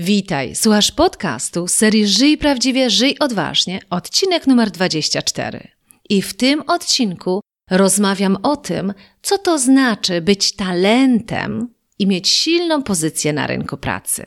Witaj, słuchasz podcastu serii Żyj Prawdziwie, Żyj Odważnie, odcinek numer 24. I w tym odcinku rozmawiam o tym, co to znaczy być talentem i mieć silną pozycję na rynku pracy.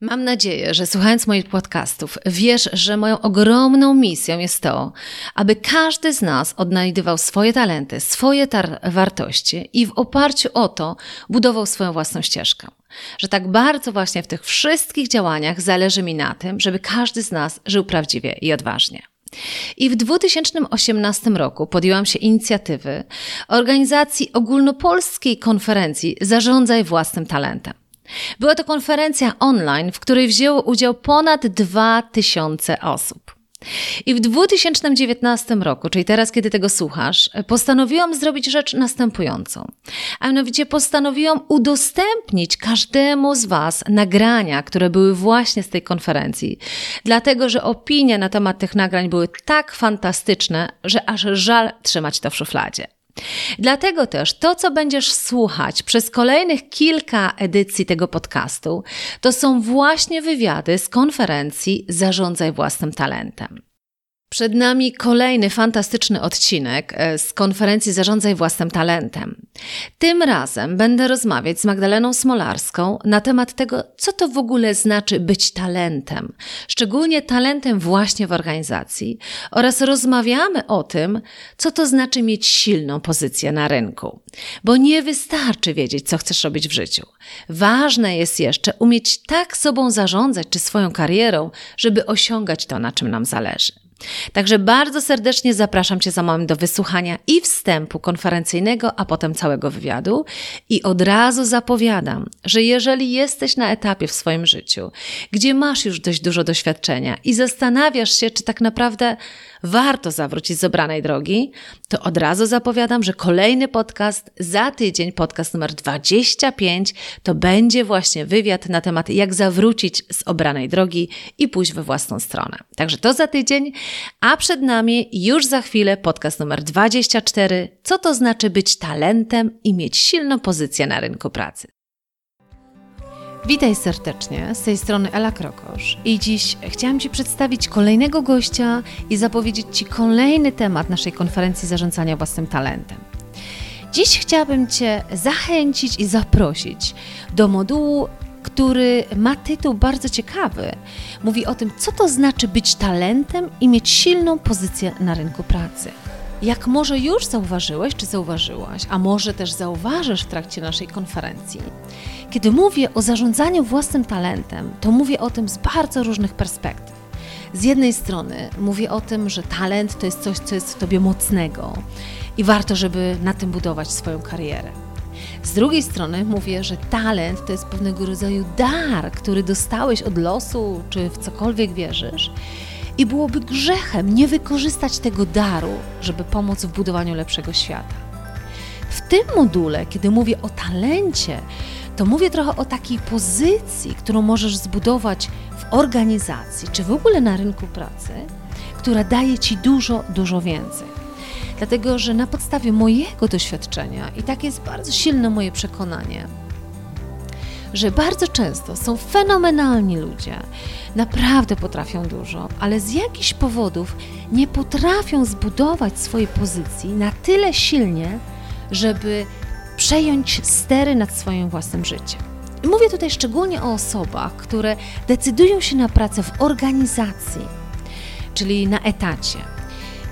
Mam nadzieję, że słuchając moich podcastów, wiesz, że moją ogromną misją jest to, aby każdy z nas odnajdywał swoje talenty, swoje wartości i w oparciu o to budował swoją własną ścieżkę. Że tak bardzo właśnie w tych wszystkich działaniach zależy mi na tym, żeby każdy z nas żył prawdziwie i odważnie. I w 2018 roku podjęłam się inicjatywy organizacji ogólnopolskiej konferencji Zarządzaj własnym talentem. Była to konferencja online, w której wzięło udział ponad 2000 osób. I w 2019 roku, czyli teraz, kiedy tego słuchasz, postanowiłam zrobić rzecz następującą. A mianowicie postanowiłam udostępnić każdemu z Was nagrania, które były właśnie z tej konferencji. Dlatego, że opinie na temat tych nagrań były tak fantastyczne, że aż żal trzymać to w szufladzie. Dlatego też to, co będziesz słuchać przez kolejnych kilka edycji tego podcastu, to są właśnie wywiady z konferencji Zarządzaj własnym talentem. Przed nami kolejny fantastyczny odcinek e, z konferencji Zarządzaj własnym talentem. Tym razem będę rozmawiać z Magdaleną Smolarską na temat tego, co to w ogóle znaczy być talentem, szczególnie talentem właśnie w organizacji, oraz rozmawiamy o tym, co to znaczy mieć silną pozycję na rynku. Bo nie wystarczy wiedzieć, co chcesz robić w życiu. Ważne jest jeszcze umieć tak sobą zarządzać czy swoją karierą, żeby osiągać to, na czym nam zależy. Także bardzo serdecznie zapraszam Cię za moment do wysłuchania i wstępu konferencyjnego, a potem całego wywiadu. I od razu zapowiadam, że jeżeli jesteś na etapie w swoim życiu, gdzie masz już dość dużo doświadczenia i zastanawiasz się, czy tak naprawdę warto zawrócić z obranej drogi, to od razu zapowiadam, że kolejny podcast za tydzień, podcast numer 25, to będzie właśnie wywiad na temat, jak zawrócić z obranej drogi i pójść we własną stronę. Także to za tydzień, a przed nami już za chwilę podcast numer 24, co to znaczy być talentem i mieć silną pozycję na rynku pracy. Witaj serdecznie, z tej strony Ela Krokosz i dziś chciałam Ci przedstawić kolejnego gościa i zapowiedzieć Ci kolejny temat naszej konferencji zarządzania własnym talentem. Dziś chciałabym Cię zachęcić i zaprosić do modułu, który ma tytuł bardzo ciekawy. Mówi o tym, co to znaczy być talentem i mieć silną pozycję na rynku pracy. Jak może już zauważyłeś czy zauważyłaś, a może też zauważysz w trakcie naszej konferencji, kiedy mówię o zarządzaniu własnym talentem, to mówię o tym z bardzo różnych perspektyw. Z jednej strony mówię o tym, że talent to jest coś, co jest w tobie mocnego i warto, żeby na tym budować swoją karierę. Z drugiej strony mówię, że talent to jest pewnego rodzaju dar, który dostałeś od losu, czy w cokolwiek wierzysz. I byłoby grzechem nie wykorzystać tego daru, żeby pomóc w budowaniu lepszego świata. W tym module, kiedy mówię o talencie, to mówię trochę o takiej pozycji, którą możesz zbudować w organizacji czy w ogóle na rynku pracy, która daje ci dużo, dużo więcej. Dlatego, że na podstawie mojego doświadczenia, i tak jest bardzo silne moje przekonanie, że bardzo często są fenomenalni ludzie, naprawdę potrafią dużo, ale z jakichś powodów nie potrafią zbudować swojej pozycji na tyle silnie, żeby przejąć stery nad swoim własnym życiem. I mówię tutaj szczególnie o osobach, które decydują się na pracę w organizacji, czyli na etacie.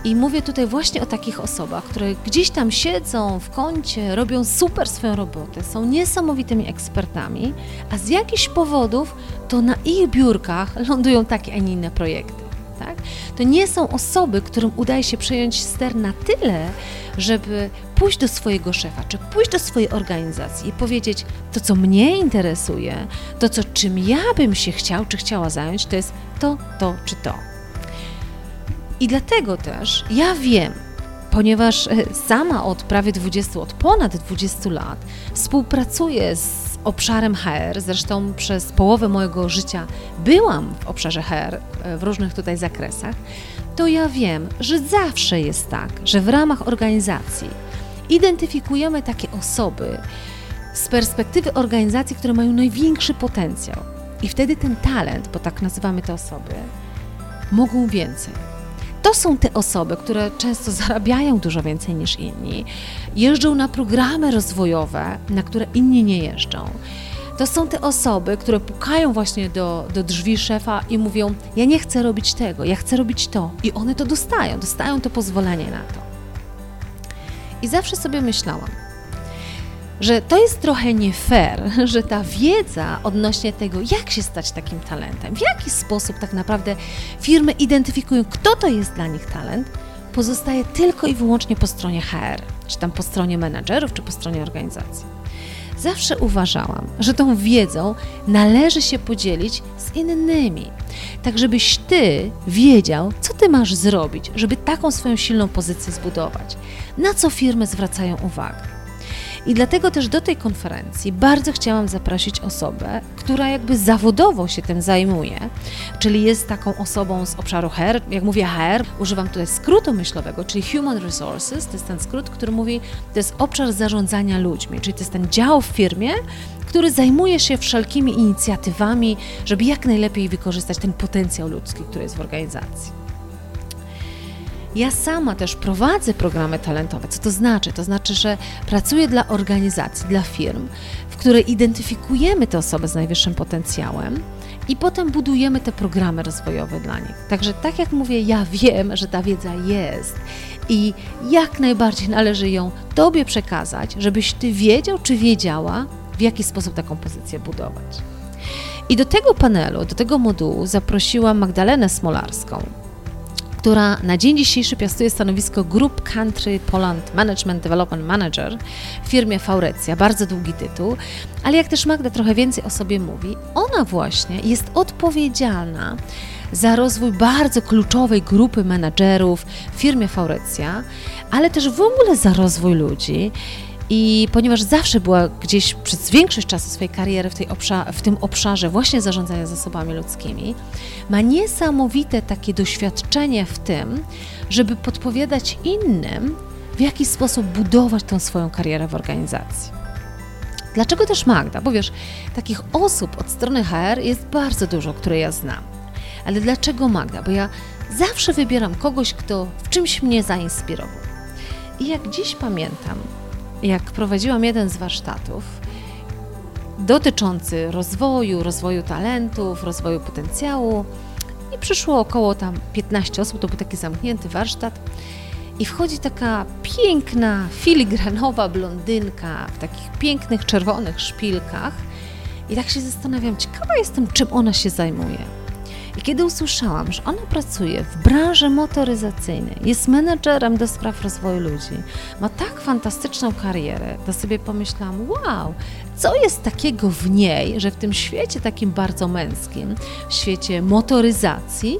I mówię tutaj właśnie o takich osobach, które gdzieś tam siedzą w kącie, robią super swoją robotę, są niesamowitymi ekspertami, a z jakichś powodów to na ich biurkach lądują takie, a nie inne projekty. Tak? To nie są osoby, którym udaje się przejąć ster na tyle, żeby pójść do swojego szefa, czy pójść do swojej organizacji i powiedzieć, to co mnie interesuje, to co czym ja bym się chciał, czy chciała zająć, to jest to, to czy to. I dlatego też ja wiem, ponieważ e, sama od prawie 20, od ponad 20 lat współpracuję z obszarem HR, zresztą przez połowę mojego życia byłam w obszarze HR e, w różnych tutaj zakresach, to ja wiem, że zawsze jest tak, że w ramach organizacji identyfikujemy takie osoby z perspektywy organizacji, które mają największy potencjał. I wtedy ten talent, bo tak nazywamy te osoby, mogą więcej. To są te osoby, które często zarabiają dużo więcej niż inni, jeżdżą na programy rozwojowe, na które inni nie jeżdżą. To są te osoby, które pukają właśnie do, do drzwi szefa i mówią: Ja nie chcę robić tego, ja chcę robić to. I one to dostają, dostają to pozwolenie na to. I zawsze sobie myślałam, że to jest trochę nie fair, że ta wiedza odnośnie tego, jak się stać takim talentem, w jaki sposób tak naprawdę firmy identyfikują, kto to jest dla nich talent, pozostaje tylko i wyłącznie po stronie HR, czy tam po stronie menedżerów, czy po stronie organizacji. Zawsze uważałam, że tą wiedzą należy się podzielić z innymi, tak żebyś ty wiedział, co ty masz zrobić, żeby taką swoją silną pozycję zbudować, na co firmy zwracają uwagę. I dlatego też do tej konferencji bardzo chciałam zaprosić osobę, która jakby zawodowo się tym zajmuje, czyli jest taką osobą z obszaru HR. Jak mówię HR, używam tutaj skrótu myślowego, czyli Human Resources. To jest ten skrót, który mówi, to jest obszar zarządzania ludźmi, czyli to jest ten dział w firmie, który zajmuje się wszelkimi inicjatywami, żeby jak najlepiej wykorzystać ten potencjał ludzki, który jest w organizacji. Ja sama też prowadzę programy talentowe. Co to znaczy? To znaczy, że pracuję dla organizacji, dla firm, w której identyfikujemy te osoby z najwyższym potencjałem i potem budujemy te programy rozwojowe dla nich. Także tak jak mówię, ja wiem, że ta wiedza jest i jak najbardziej należy ją Tobie przekazać, żebyś Ty wiedział czy wiedziała, w jaki sposób taką pozycję budować. I do tego panelu, do tego modułu zaprosiłam Magdalenę Smolarską, która na dzień dzisiejszy piastuje stanowisko Group Country Poland Management Development Manager w firmie Faurecia. Bardzo długi tytuł, ale jak też Magda trochę więcej o sobie mówi, ona właśnie jest odpowiedzialna za rozwój bardzo kluczowej grupy menadżerów w firmie Faurecia, ale też w ogóle za rozwój ludzi. I ponieważ zawsze była gdzieś przez większość czasu swojej kariery w, tej obszar, w tym obszarze właśnie zarządzania zasobami ludzkimi, ma niesamowite takie doświadczenie w tym, żeby podpowiadać innym, w jaki sposób budować tą swoją karierę w organizacji. Dlaczego też Magda? Bo wiesz, takich osób od strony HR jest bardzo dużo, które ja znam. Ale dlaczego Magda? Bo ja zawsze wybieram kogoś, kto w czymś mnie zainspirował. I jak dziś pamiętam, jak prowadziłam jeden z warsztatów dotyczący rozwoju, rozwoju talentów, rozwoju potencjału i przyszło około tam 15 osób, to był taki zamknięty warsztat i wchodzi taka piękna, filigranowa blondynka w takich pięknych czerwonych szpilkach i tak się zastanawiam, ciekawa jestem, czym ona się zajmuje. I kiedy usłyszałam, że ona pracuje w branży motoryzacyjnej, jest menedżerem do spraw rozwoju ludzi, ma tak fantastyczną karierę, to sobie pomyślałam, wow, co jest takiego w niej, że w tym świecie takim bardzo męskim, w świecie motoryzacji,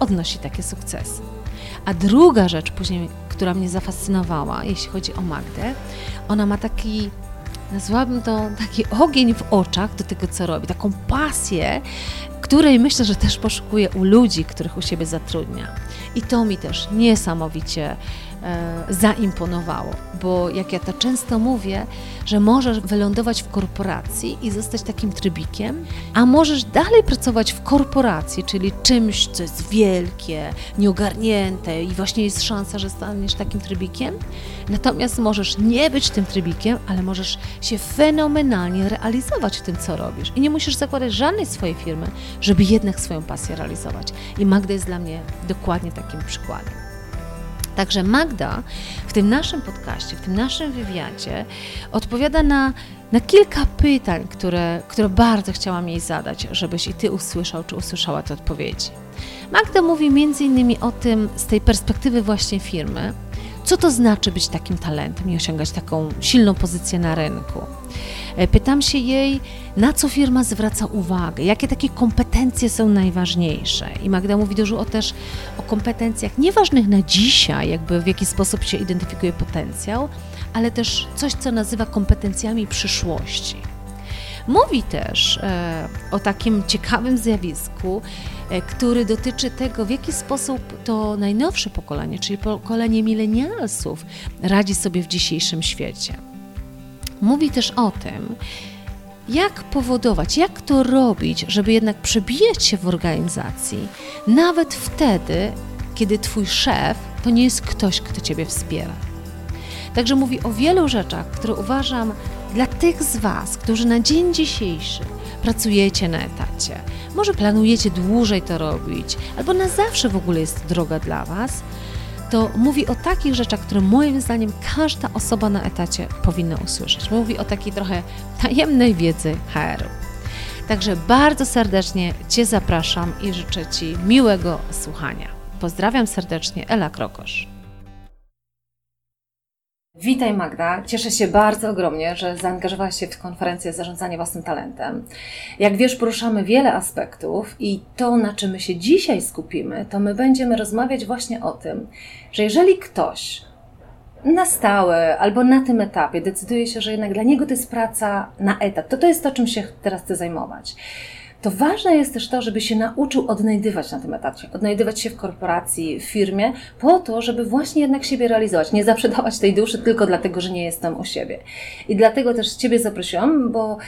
odnosi takie sukcesy. A druga rzecz później, która mnie zafascynowała, jeśli chodzi o Magdę, ona ma taki nazwałabym to taki ogień w oczach do tego, co robi, taką pasję, której myślę, że też poszukuje u ludzi, których u siebie zatrudnia. I to mi też niesamowicie zaimponowało, bo jak ja to często mówię, że możesz wylądować w korporacji i zostać takim trybikiem, a możesz dalej pracować w korporacji, czyli czymś, co jest wielkie, nieogarnięte i właśnie jest szansa, że staniesz takim trybikiem. Natomiast możesz nie być tym trybikiem, ale możesz się fenomenalnie realizować w tym, co robisz. I nie musisz zakładać żadnej swojej firmy, żeby jednak swoją pasję realizować. I Magda jest dla mnie dokładnie takim przykładem. Także Magda w tym naszym podcaście, w tym naszym wywiadzie odpowiada na, na kilka pytań, które, które bardzo chciałam jej zadać, żebyś i Ty usłyszał czy usłyszała te odpowiedzi. Magda mówi innymi o tym z tej perspektywy właśnie firmy, co to znaczy być takim talentem i osiągać taką silną pozycję na rynku. E, pytam się jej, na co firma zwraca uwagę, jakie takie kompetencje są najważniejsze. I Magda mówi dużo też o kompetencjach nieważnych na dzisiaj, jakby w jaki sposób się identyfikuje potencjał, ale też coś, co nazywa kompetencjami przyszłości. Mówi też e, o takim ciekawym zjawisku, e, który dotyczy tego, w jaki sposób to najnowsze pokolenie, czyli pokolenie milenialsów, radzi sobie w dzisiejszym świecie. Mówi też o tym, jak powodować, jak to robić, żeby jednak przebijać się w organizacji, nawet wtedy, kiedy Twój szef to nie jest ktoś, kto Ciebie wspiera. Także mówi o wielu rzeczach, które uważam dla tych z Was, którzy na dzień dzisiejszy pracujecie na etacie, może planujecie dłużej to robić, albo na zawsze w ogóle jest droga dla Was, to mówi o takich rzeczach, które moim zdaniem każda osoba na etacie powinna usłyszeć. Mówi o takiej trochę tajemnej wiedzy HR-u. Także bardzo serdecznie Cię zapraszam i życzę Ci miłego słuchania. Pozdrawiam serdecznie, Ela Krokosz. Witaj Magda. Cieszę się bardzo ogromnie, że zaangażowałaś się w konferencję Zarządzanie własnym talentem. Jak wiesz, poruszamy wiele aspektów i to, na czym my się dzisiaj skupimy, to my będziemy rozmawiać właśnie o tym, że jeżeli ktoś na stałe albo na tym etapie decyduje się, że jednak dla niego to jest praca na etat, to to jest to, czym się teraz chce zajmować to ważne jest też to, żeby się nauczył odnajdywać na tym etacie, odnajdywać się w korporacji, w firmie, po to, żeby właśnie jednak siebie realizować, nie zaprzedawać tej duszy tylko dlatego, że nie jestem u siebie. I dlatego też Ciebie zaprosiłam, bo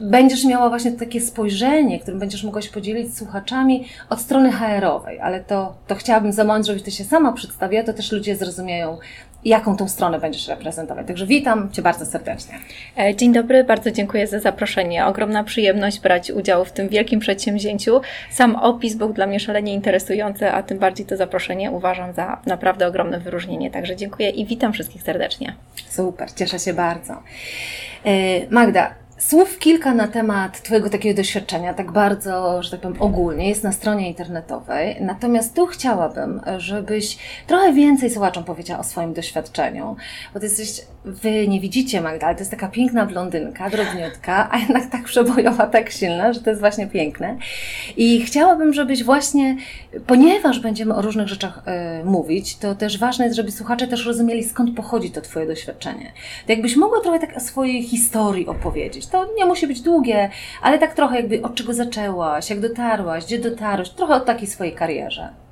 będziesz miała właśnie takie spojrzenie, którym będziesz mogła się podzielić z słuchaczami od strony HR-owej, ale to, to chciałabym za moment, żebyś Ty się sama przedstawiła, to też ludzie zrozumieją, jaką tą stronę będziesz reprezentować. Także witam Cię bardzo serdecznie. E, dzień dobry, bardzo dziękuję za zaproszenie. Ogromna przyjemność brać udział w tym wielkim przedsięwzięciu. Sam opis był dla mnie szalenie interesujący, a tym bardziej to zaproszenie uważam za naprawdę ogromne wyróżnienie. Także dziękuję i witam wszystkich serdecznie. Super, cieszę się bardzo. E, Magda, Słów kilka na temat Twojego takiego doświadczenia, tak bardzo, że tak powiem, ogólnie, jest na stronie internetowej. Natomiast tu chciałabym, żebyś trochę więcej słuchaczom powiedziała o swoim doświadczeniu. Bo Ty jesteś, Wy nie widzicie Magda, ale to jest taka piękna blondynka, drobniutka, a jednak tak przebojowa, tak silna, że to jest właśnie piękne. I chciałabym, żebyś właśnie, ponieważ będziemy o różnych rzeczach y, mówić, to też ważne jest, żeby słuchacze też rozumieli, skąd pochodzi to Twoje doświadczenie. To jakbyś mogła trochę tak o swojej historii opowiedzieć to nie musi być długie, ale tak trochę jakby od czego zaczęłaś, jak dotarłaś, gdzie dotarłaś, trochę o takiej swojej karierze.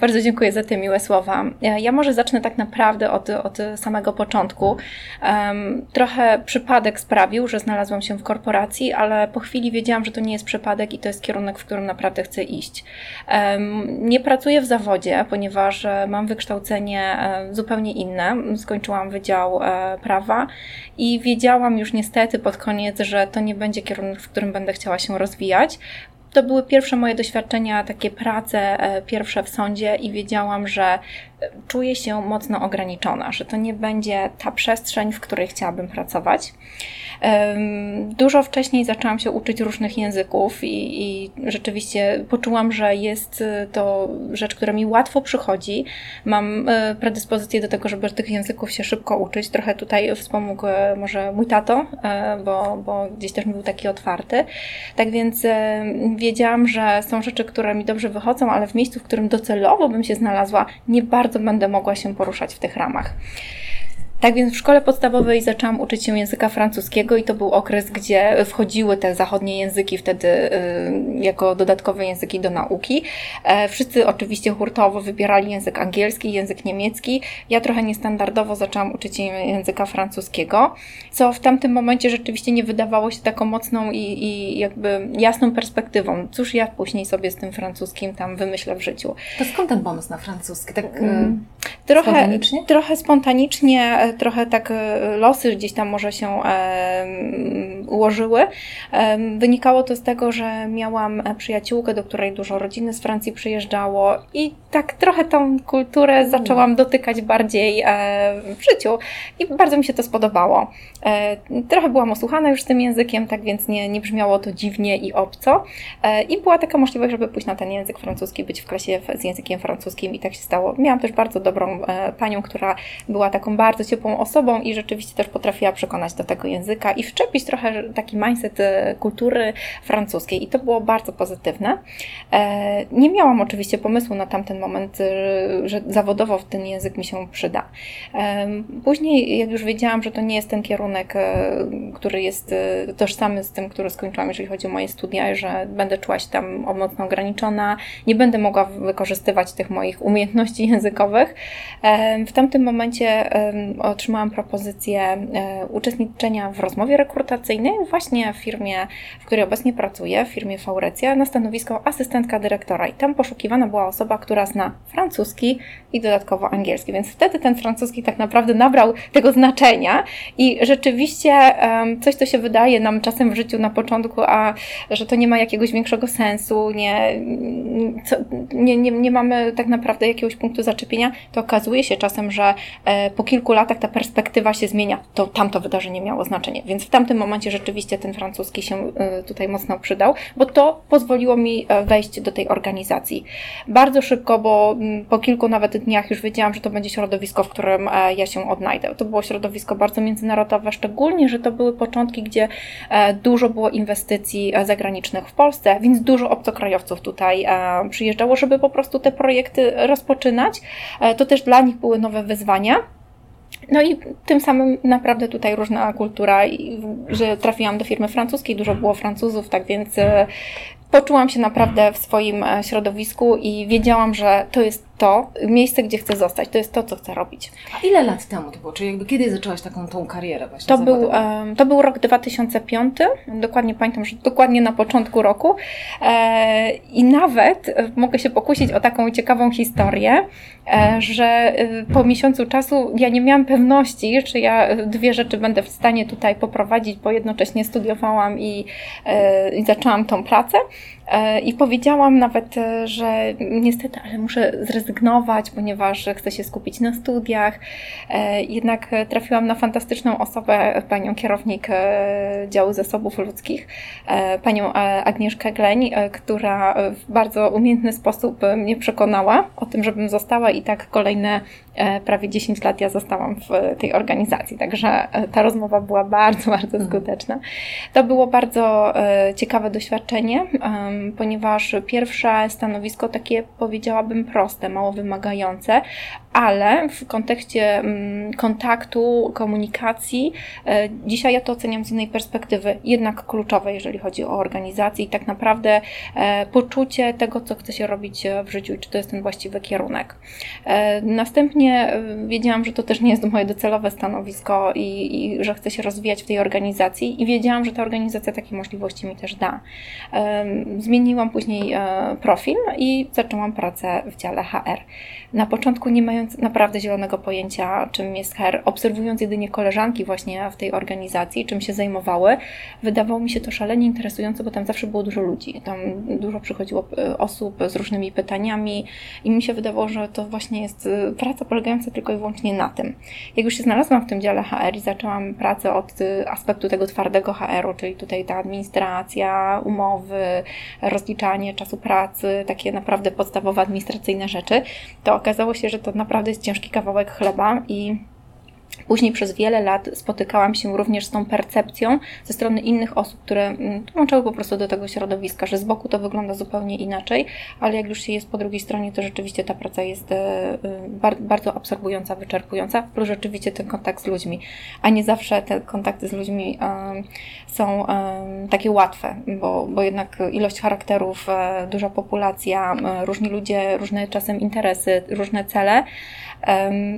Bardzo dziękuję za te miłe słowa. Ja może zacznę tak naprawdę od, od samego początku. Um, trochę przypadek sprawił, że znalazłam się w korporacji, ale po chwili wiedziałam, że to nie jest przypadek i to jest kierunek, w którym naprawdę chcę iść. Um, nie pracuję w zawodzie, ponieważ e, mam wykształcenie e, zupełnie inne. Skończyłam Wydział e, Prawa i wiedziałam już niestety pod koniec, że to nie będzie kierunek, w którym będę chciała się rozwijać to były pierwsze moje doświadczenia, takie prace e, pierwsze w sądzie i wiedziałam, że czuję się mocno ograniczona, że to nie będzie ta przestrzeń, w której chciałabym pracować. Dużo wcześniej zaczęłam się uczyć różnych języków i, i, rzeczywiście poczułam, że jest y, to rzecz, która mi łatwo przychodzi. Mam y, predyspozycję do tego, żeby tych języków się szybko uczyć. Trochę tutaj wspomógł y, może mój tato, bo, bo gdzieś też był taki otwarty. Tak więc wiedziałam, że są rzeczy, które mi dobrze wychodzą, ale w miejscu, w którym docelowo bym się znalazła, nie bardzo będę mogła się poruszać w tych ramach. Tak więc w szkole podstawowej zaczęłam uczyć się języka francuskiego i to był okres, gdzie wchodziły te zachodnie języki wtedy y, jako dodatkowe języki do nauki. E, wszyscy oczywiście hurtowo wybierali język angielski, język niemiecki. Ja trochę niestandardowo zaczęłam uczyć się języka francuskiego, co w tamtym momencie rzeczywiście nie wydawało się taką mocną i, i jakby jasną perspektywą. Cóż ja później sobie z tym francuskim tam wymyślę w życiu. To skąd ten pomysł na francuski? Tak mm. trochę, spontanicznie? Trochę spontanicznie trochę, trochę tak losy gdzieś tam może się ułożyły. Wynikało to z tego, że miałam przyjaciółkę, do której dużo rodziny z Francji przyjeżdżało i tak trochę tą kulturę zaczęłam dotykać bardziej w życiu i bardzo mi się to spodobało. Trochę byłam osłuchana już z tym językiem, tak więc nie, nie brzmiało to dziwnie i obco. I była taka możliwość, żeby pójść na ten język francuski, być w klasie z językiem francuskim i tak się stało. Miałam też bardzo dobrą e, panią, która była taką bardzo ciepłą osobą i rzeczywiście też potrafiła przekonać do tego języka i wczepić trochę taki mindset e, kultury francuskiej i to było bardzo pozytywne. E, nie miałam oczywiście pomysłu na tamten moment, że zawodowo ten język mi się przyda. Później, jak już wiedziałam, że to nie jest ten kierunek, który jest tożsamy z tym, który skończyłam, jeżeli chodzi o moje studia, że będę czuła się tam mocno ograniczona, nie będę mogła wykorzystywać tych moich umiejętności językowych. W tamtym momencie otrzymałam propozycję e, uczestniczenia w rozmowie rekrutacyjnej właśnie w firmie, w której obecnie pracuję, w firmie Faurecia, na stanowisko asystentka dyrektora. I tam poszukiwana była osoba, która zna francuski i dodatkowo angielski. Więc wtedy ten francuski tak naprawdę nabrał tego znaczenia i rzeczywiście coś, co się wydaje nam czasem w życiu na początku, a że to nie ma jakiegoś większego sensu, nie, co, nie, nie, nie mamy tak naprawdę jakiegoś punktu zaczepienia, to okazuje się czasem, że e, po kilku latach ta perspektywa się zmienia, to tamto wydarzenie miało znaczenie. Więc w tamtym momencie rzeczywiście ten francuski się e, tutaj mocno przydał, bo to pozwoliło mi e, wejść do tej organizacji. Bardzo szybko, bo mm, po kilku nawet dniach już wiedziałam, że to będzie środowisko, w którym ja się odnajdę. To było środowisko bardzo międzynarodowe, szczególnie, że to były początki, gdzie dużo było inwestycji zagranicznych w Polsce, więc dużo obcokrajowców tutaj przyjeżdżało, żeby po prostu te projekty rozpoczynać. E, to też dla nich były nowe wyzwania. No i tym samym naprawdę tutaj różna kultura, że trafiłam do firmy francuskiej, dużo było Francuzów, tak więc e, poczułam się naprawdę w swoim e, środowisku i wiedziałam, że to jest to miejsce, gdzie chcę zostać, to jest to, co chcę robić. A ile lat temu to było? Czyli jakby kiedy zaczęłaś taką tą karierę właśnie to był, to był rok 2005, dokładnie pamiętam, że dokładnie na początku roku e, i nawet e, mogę się pokusić o taką ciekawą historię, że po miesiącu czasu ja nie miałam pewności, czy ja dwie rzeczy będę w stanie tutaj poprowadzić, bo jednocześnie studiowałam i, i zaczęłam tą pracę. E, I powiedziałam nawet, e, że niestety, ale muszę zrezygnować, ponieważ chcę się skupić na studiach. E, jednak trafiłam na fantastyczną osobę, panią kierownik działu zasobów ludzkich, panią Agnieszkę Gleń, która w bardzo umiejętny sposób mnie przekonała o tym, żebym została i tak kolejne prawie 10 lat ja zostałam w tej organizacji. Także ta rozmowa była bardzo, bardzo mhm. skuteczna. To było bardzo ciekawe doświadczenie ponieważ pierwsze stanowisko takie powiedziałabym proste, mało wymagające, ale w kontekście mm, kontaktu, komunikacji, e, dzisiaj ja to oceniam z innej perspektywy, jednak kluczowe, jeżeli chodzi o organizację i tak naprawdę e, poczucie tego, co chce się robić w życiu i czy to jest ten właściwy kierunek. E, następnie wiedziałam, że to też nie jest moje docelowe stanowisko i, i że chcę się rozwijać w tej organizacji i wiedziałam, że ta organizacja takie możliwości mi też da. Zmieniłam później profil i zaczęłam pracę w dziale HR. Na początku nie mając mając naprawdę zielonego pojęcia, czym jest HR, obserwując jedynie koleżanki właśnie w tej organizacji, czym się zajmowały, wydawało mi się to szalenie interesujące, bo tam zawsze było dużo ludzi. Tam dużo przychodziło e, osób z różnymi pytaniami i mi się wydawało, że to właśnie jest e, praca polegająca tylko i wyłącznie na tym. Jak już się znalazłam w tym dziale HR i zaczęłam pracę od e, aspektu tego twardego HR-u, czyli tutaj ta administracja, umowy, rozliczanie czasu pracy, takie naprawdę podstawowe administracyjne rzeczy, to okazało się, że to naprawdę naprawdę jest ciężki kawałek chleba i Później przez wiele lat spotykałam się również z tą percepcją ze strony innych osób, które mm, dołączały po prostu do tego środowiska, że z boku to wygląda zupełnie inaczej, ale jak już się jest po drugiej stronie, to rzeczywiście ta praca jest e, e, bardzo absorbująca, wyczerpująca, plus rzeczywiście ten kontakt z ludźmi, a nie zawsze te kontakty z ludźmi są takie łatwe, bo, bo jednak ilość charakterów, e, duża populacja, różni ludzie, różne czasem interesy, różne cele,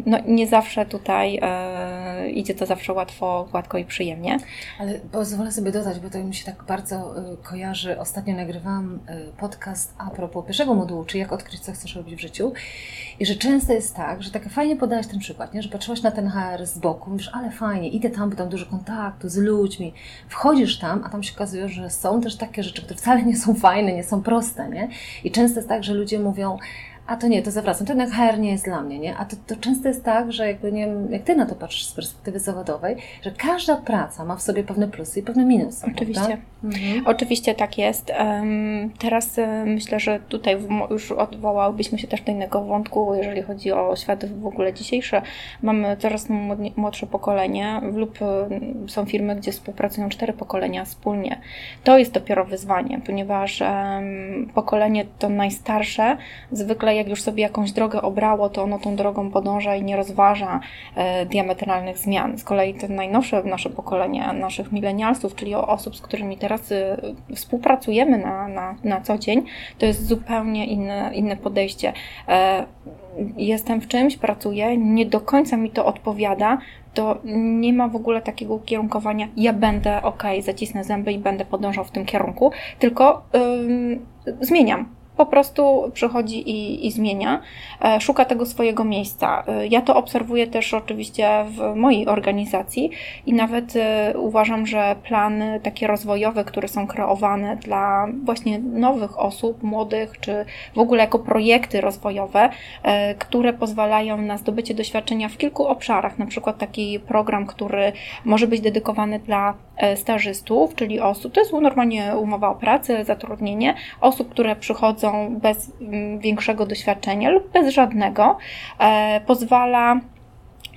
no nie zawsze tutaj e, idzie to zawsze łatwo, gładko i przyjemnie. Ale pozwolę sobie dodać, bo to mi się tak bardzo kojarzy. Ostatnio nagrywałam podcast a propos pierwszego modułu, czy jak odkryć, co chcesz robić w życiu. I że często jest tak, że tak fajnie podałaś ten przykład, nie? że patrzyłaś na ten HR z boku, mówisz, ale fajnie, idę tam, bo tam dużo kontaktu z ludźmi. Wchodzisz tam, a tam się okazuje, że są też takie rzeczy, które wcale nie są fajne, nie są proste, nie? I często jest tak, że ludzie mówią, a to nie, to zawracam, to jednak HR nie jest dla mnie, nie? A to, to często jest tak, że jakby nie wiem, jak Ty na to patrzysz z perspektywy zawodowej, że każda praca ma w sobie pewne plusy i pewne minusy. Oczywiście. Mhm. Oczywiście tak jest. Teraz myślę, że tutaj już odwołałybyśmy się też do innego wątku, jeżeli chodzi o świat w ogóle dzisiejszy. Mamy coraz młodsze pokolenie lub są firmy, gdzie współpracują cztery pokolenia wspólnie. To jest dopiero wyzwanie, ponieważ pokolenie to najstarsze zwykle jak już sobie jakąś drogę obrało, to ono tą drogą podąża i nie rozważa e, diametralnych zmian. Z kolei te najnowsze nasze pokolenie, naszych milenialsów, czyli osób, z którymi teraz e, współpracujemy na, na, na co dzień, to jest zupełnie inne, inne podejście. E, jestem w czymś, pracuję, nie do końca mi to odpowiada, to nie ma w ogóle takiego ukierunkowania, ja będę ok, zacisnę zęby i będę podążał w tym kierunku, tylko yy, zmieniam po prostu przychodzi i, i zmienia, e, szuka tego swojego miejsca. E, ja to obserwuję też oczywiście w mojej organizacji i nawet e, uważam, że plany takie rozwojowe, które są kreowane dla właśnie nowych osób, młodych, czy w ogóle jako projekty rozwojowe, które pozwalają na zdobycie doświadczenia w kilku obszarach, na przykład taki program, który może być dedykowany dla stażystów, czyli osób, to jest normalnie umowa o pracę, zatrudnienie, osób, które przychodzą bez mm, większego doświadczenia lub bez żadnego, e, pozwala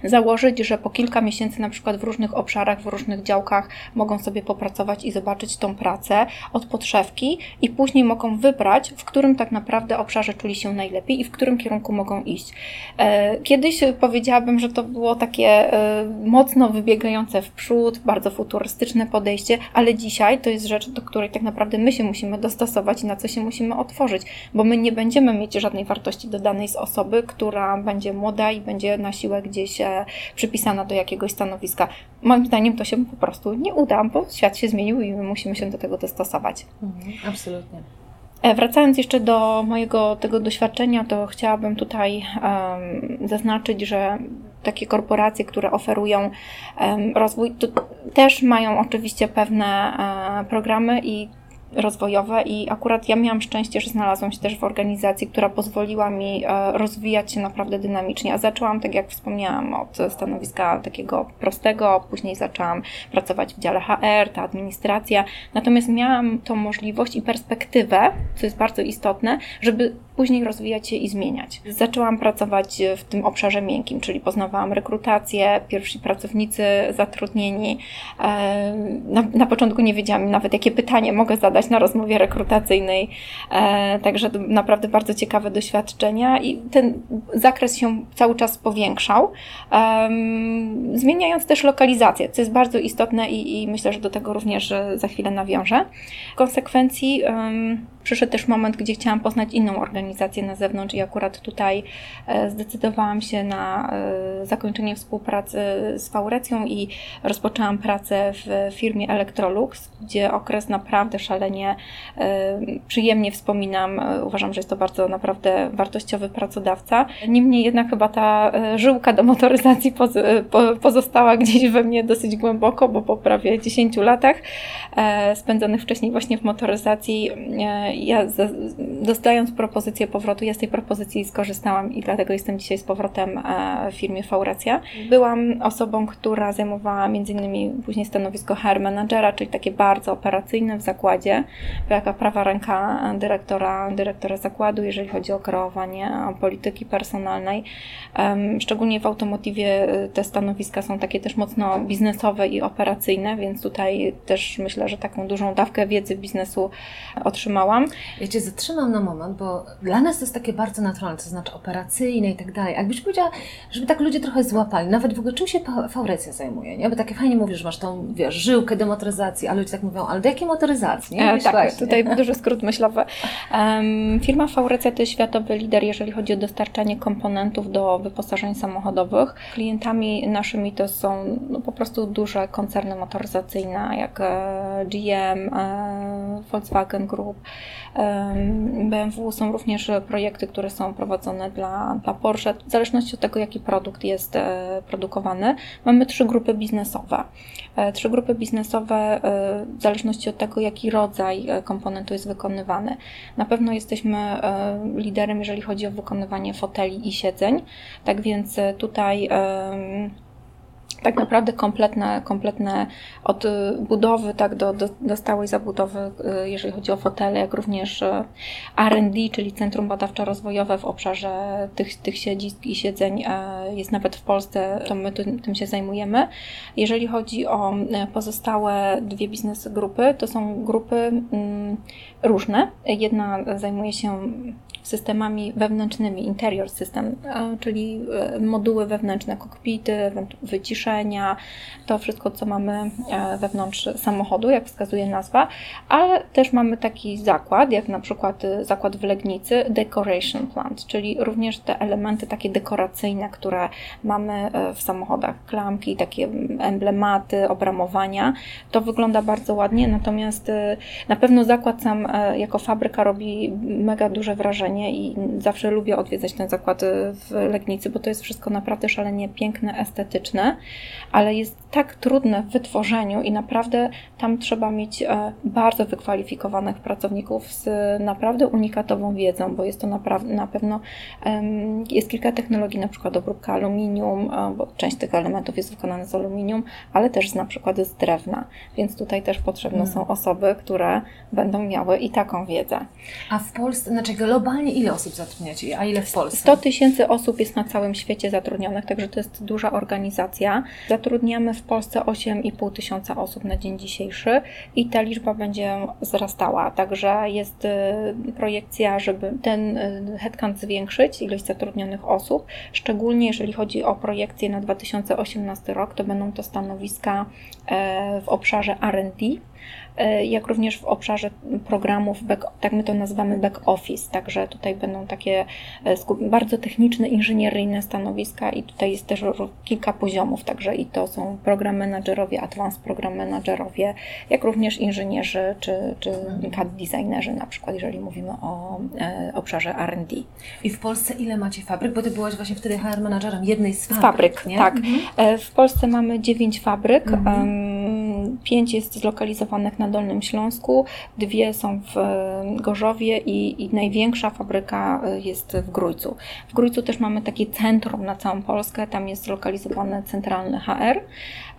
założyć, że po kilka miesięcy, na przykład w różnych obszarach, w różnych działkach, mogą sobie popracować i zobaczyć tą pracę od podszewki i później mogą wybrać, w którym tak naprawdę obszarze czuli się najlepiej i w którym kierunku mogą iść. E, kiedyś powiedziałabym, że to było takie e, mocno wybiegające w przód, bardzo futurystyczne podejście, ale dzisiaj to jest rzecz, do której tak naprawdę my się musimy dostosować i na co się musimy otworzyć, bo my nie będziemy mieć żadnej wartości dodanej z osoby, która będzie młoda i będzie na siłę gdzieś przypisana do jakiegoś stanowiska. Moim zdaniem to się po prostu nie uda, bo świat się zmienił i my musimy się do tego dostosować. Mhm, absolutnie. E, wracając jeszcze do mojego tego doświadczenia, to chciałabym tutaj um, zaznaczyć, że takie korporacje, które oferują um, rozwój, to też mają oczywiście pewne um, programy i rozwojowe i akurat ja miałam szczęście, że znalazłam się też w organizacji, która pozwoliła mi e, rozwijać się naprawdę dynamicznie. A zaczęłam, tak jak wspomniałam, od stanowiska takiego prostego, później zaczęłam pracować w dziale HR, ta administracja. Natomiast miałam tą możliwość i perspektywę, co jest bardzo istotne, żeby później rozwijać się i zmieniać. Zaczęłam pracować w tym obszarze miękkim, czyli poznawałam rekrutację, pierwsi pracownicy zatrudnieni. E, na, na początku nie wiedziałam nawet, jakie pytanie mogę zadać na rozmowie rekrutacyjnej, e, także naprawdę bardzo ciekawe doświadczenia i ten zakres się cały czas powiększał, zmieniając też lokalizację, co jest bardzo istotne i, i myślę, że do tego również za chwilę nawiążę. W konsekwencji przyszedł też moment, gdzie chciałam poznać inną organizację na zewnątrz i akurat tutaj e, zdecydowałam się na e, zakończenie współpracy z Faurecją i rozpoczęłam pracę w firmie Electrolux, gdzie okres naprawdę szalenie e, przyjemnie wspominam. Uważam, że jest to bardzo naprawdę wartościowy pracodawca. Niemniej jednak chyba ta żyłka do motoryzacji pozostała gdzieś we mnie dosyć głęboko, bo po prawie 10 latach spędzonych wcześniej właśnie w motoryzacji ja dostając propozycję powrotu, ja z tej propozycji skorzystałam i dlatego jestem dzisiaj z powrotem e, w firmie Fauracja. Byłam osobą, która zajmowała innymi później stanowisko HR managera, czyli takie bardzo operacyjne w zakładzie, jaka prawa ręka dyrektora, dyrektora zakładu, jeżeli chodzi o kreowanie polityki personalnej. Szczególnie w automotywie e, te stanowiska są takie też mocno biznesowe i operacyjne, więc tutaj też myślę, że taką dużą dawkę wiedzy biznesu otrzymałam. Ja Cię zatrzymam na moment, bo dla nas to jest takie bardzo naturalne, to znaczy operacyjne i tak dalej. Jakbyś powiedziała, żeby tak ludzie trochę złapali, nawet w ogóle czym się faurecja zajmuje, nie? Bo takie fajnie mówisz, że masz tą, wiesz, żyłkę demotoryzacji, a ludzie tak mówią, ale do jakiej motoryzacji, nie? E, tak, właśnie. tutaj duży skrót myślowy. Um, firma Faurecja to jest światowy lider, jeżeli chodzi o dostarczanie komponentów do wyposażeń samochodowych. Klientami naszymi to są no, po prostu duże koncerny motoryzacyjne, jak e, GM, e, Volkswagen Group, BMW. Są również projekty, które są prowadzone dla, dla Porsche, w zależności od tego, jaki produkt jest e, produkowany. Mamy trzy grupy biznesowe. E, trzy grupy biznesowe e, w zależności od tego, jaki rodzaj komponentu jest wykonywany. Na pewno jesteśmy liderem, jeżeli chodzi o wykonywanie foteli i siedzeń, tak więc tutaj tak naprawdę kompletne, kompletne od budowy tak do, do, do stałej zabudowy, y, jeżeli chodzi o fotele, jak również y, R&D, czyli Centrum Badawczo-Rozwojowe w obszarze tych, tych siedzisk i siedzeń y, jest nawet w Polsce, to my tym się zajmujemy. Jeżeli chodzi o pozostałe dwie biznes grupy, to są grupy mm, różne. Jedna zajmuje się systemami wewnętrznymi, interior system, czyli e, moduły wewnętrzne, kokpity, wyciszenia, to wszystko, co mamy e, wewnątrz samochodu, jak wskazuje nazwa, ale też mamy taki zakład, jak na przykład e, zakład w Legnicy, decoration plant, czyli również te elementy takie dekoracyjne, które mamy w samochodach, klamki, takie emblematy, obramowania, to wygląda bardzo ładnie, natomiast na pewno zakład sam jako fabryka robi mega duże wrażenie, i zawsze lubię odwiedzać ten zakład w Legnicy, bo to jest wszystko naprawdę szalenie piękne, estetyczne, ale jest tak trudne w wytworzeniu i naprawdę tam trzeba mieć e, bardzo wykwalifikowanych pracowników z naprawdę unikatową wiedzą, bo jest to naprawdę, na pewno jest kilka technologii, na przykład obróbka aluminium, e, bo część tych elementów jest wykonana z aluminium, ale też na przykład z drewna, więc tutaj też potrzebne hmm. są osoby, które będą miały i taką wiedzę. A w Polsce, znaczy globalnie globalnie ile osób zatrudniacie, a ile w Polsce? 100 tysięcy osób jest na całym świecie zatrudnionych, także to jest duża organizacja. Zatrudniamy w Polsce 8,5 tysiąca osób na dzień dzisiejszy i ta liczba będzie wzrastała, także jest y, projekcja, żeby ten y, headcount zwiększyć, ilość zatrudnionych osób, szczególnie jeżeli chodzi o projekcję na 2018 rok, to będą to stanowiska e, w obszarze R&D, jak również w obszarze programów, back, tak my to nazywamy back office, także tutaj będą takie e, bardzo techniczne, inżynieryjne stanowiska i tutaj jest też kilka poziomów, także i to są program menadżerowie, advanced program menadżerowie, jak również inżynierzy czy, czy. CAD designerzy na przykład, jeżeli mówimy o e, obszarze R&D. I w Polsce ile macie fabryk? Bo Ty byłaś właśnie wtedy HR menadżerem jednej z fabryk, fabryk tak. Mhm. E, w Polsce mamy dziewięć fabryk, mhm. Pięć jest zlokalizowanych na Dolnym Śląsku, dwie są w e, Gorzowie i, i największa fabryka e, jest w Grójcu. W Grójcu też mamy takie centrum na całą Polskę, tam jest zlokalizowany centralny HR,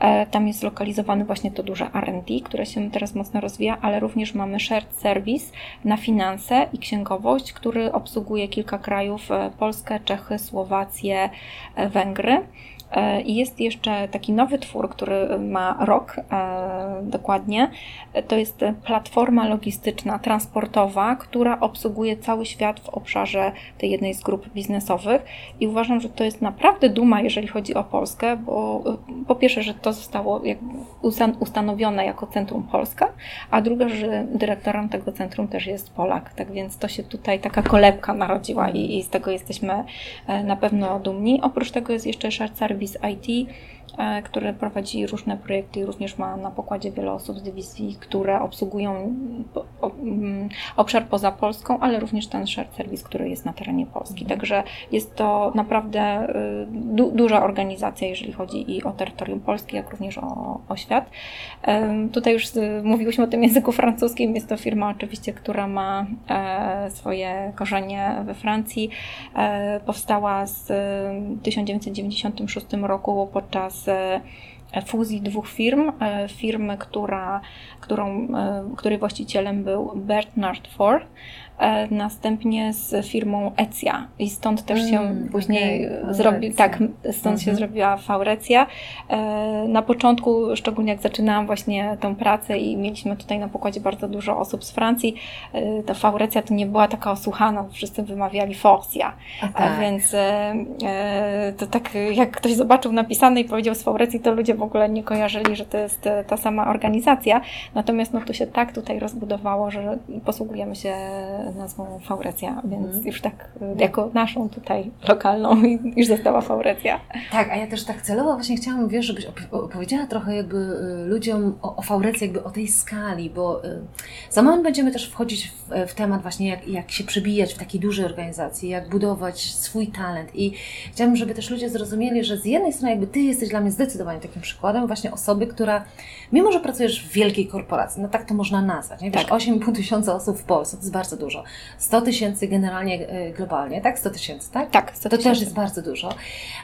e, tam jest zlokalizowany właśnie to duże R&D, które się teraz mocno rozwija, ale również mamy shared service na finanse i księgowość, który obsługuje kilka krajów, Polskę, Czechy, Słowację, Węgry. E, I jest jeszcze taki nowy twór, który ma rok e, dokładnie. To jest platforma logistyczna, transportowa, która obsługuje cały świat w obszarze tej jednej z grup biznesowych. I uważam, że to jest naprawdę duma, jeżeli chodzi o Polskę, bo e, po pierwsze, że to zostało ustanowione jako Centrum Polska, a druga, że dyrektorem tego centrum też jest Polak. Tak więc to się tutaj taka kolebka narodziła i, i z tego jesteśmy na pewno dumni. Oprócz tego jest jeszcze Shared Service serwis IT, e, który prowadzi różne projekty i również ma na pokładzie wiele osób z dywizji, które obsługują mm, obszar poza Polską, ale również ten shared service, który jest na terenie Polski. Mhm. Także jest to naprawdę y, du duża organizacja, jeżeli chodzi i o terytorium Polski, jak również o, o świat. Tutaj już mówiłyśmy o tym języku francuskim. Jest to firma oczywiście, która ma e, swoje korzenie we Francji. E, powstała z 1996 roku podczas fuzji dwóch firm. Firmy, która, którą, której właścicielem był Bernard Ford, E, następnie z firmą Ecja i stąd też się mm, później okay. zrobi, tak, stąd się mhm. zrobiła Faurecja. E, na początku, szczególnie jak zaczynałam właśnie tę pracę i mieliśmy tutaj na pokładzie bardzo dużo osób z Francji, e, ta Faurecja to nie była taka osłuchana, wszyscy wymawiali Forcia, tak. więc to tak jak ktoś zobaczył napisane i powiedział z Faurecji, to ludzie w ogóle nie kojarzyli, że to jest ta sama organizacja, natomiast no to się tak tutaj rozbudowało, że posługujemy się nazwą Faurecja, więc mm. już tak y, jako naszą tutaj lokalną już została Faurecja. Tak, a ja też tak celowo właśnie chciałam, wiesz, żebyś opowiedziała trochę jakby y, ludziom o, o Faurecji, jakby o tej skali, bo y, za moment będziemy też wchodzić w, w temat właśnie jak, jak się przebijać w takiej dużej organizacji, jak budować swój talent i chciałabym, żeby też ludzie zrozumieli, że z jednej strony jakby Ty jesteś dla mnie zdecydowanie takim przykładem właśnie osoby, która mimo, że pracujesz w wielkiej korporacji, no tak to można nazwać, nie? Wiesz, tak. 8,5 tysiąca osób w Polsce, to jest bardzo dużo. 100 tysięcy generalnie e, globalnie, tak? 100 tysięcy, tak? Tak, 100 To też jest bardzo dużo.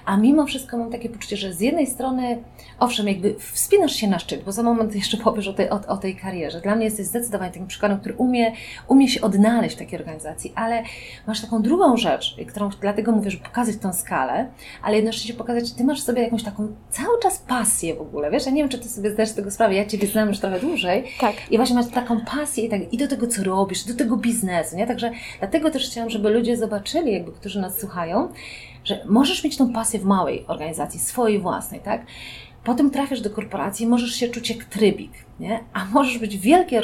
A mimo wszystko mam takie poczucie, że z jednej strony, owszem, jakby wspinasz się na szczyt, bo za moment jeszcze powiesz o tej, o, o tej karierze. Dla mnie jesteś zdecydowanie takim przykładem, który umie, umie się odnaleźć w takiej organizacji, ale masz taką drugą rzecz, którą dlatego mówię, że pokazać tą skalę, ale jednocześnie pokazać, że Ty masz w sobie jakąś taką cały czas pasję w ogóle, wiesz? Ja nie wiem, czy Ty sobie zdajesz z tego sprawę, ja Ciebie znam już trochę dłużej. Tak. I właśnie masz taką pasję i, tak, i do tego, co robisz, do tego biznesu, nie? Także dlatego też chciałam, żeby ludzie zobaczyli, jakby, którzy nas słuchają, że możesz mieć tą pasję w małej organizacji, swojej własnej, tak? Potem trafiasz do korporacji, możesz się czuć jak trybik, nie? A możesz być w wielkiej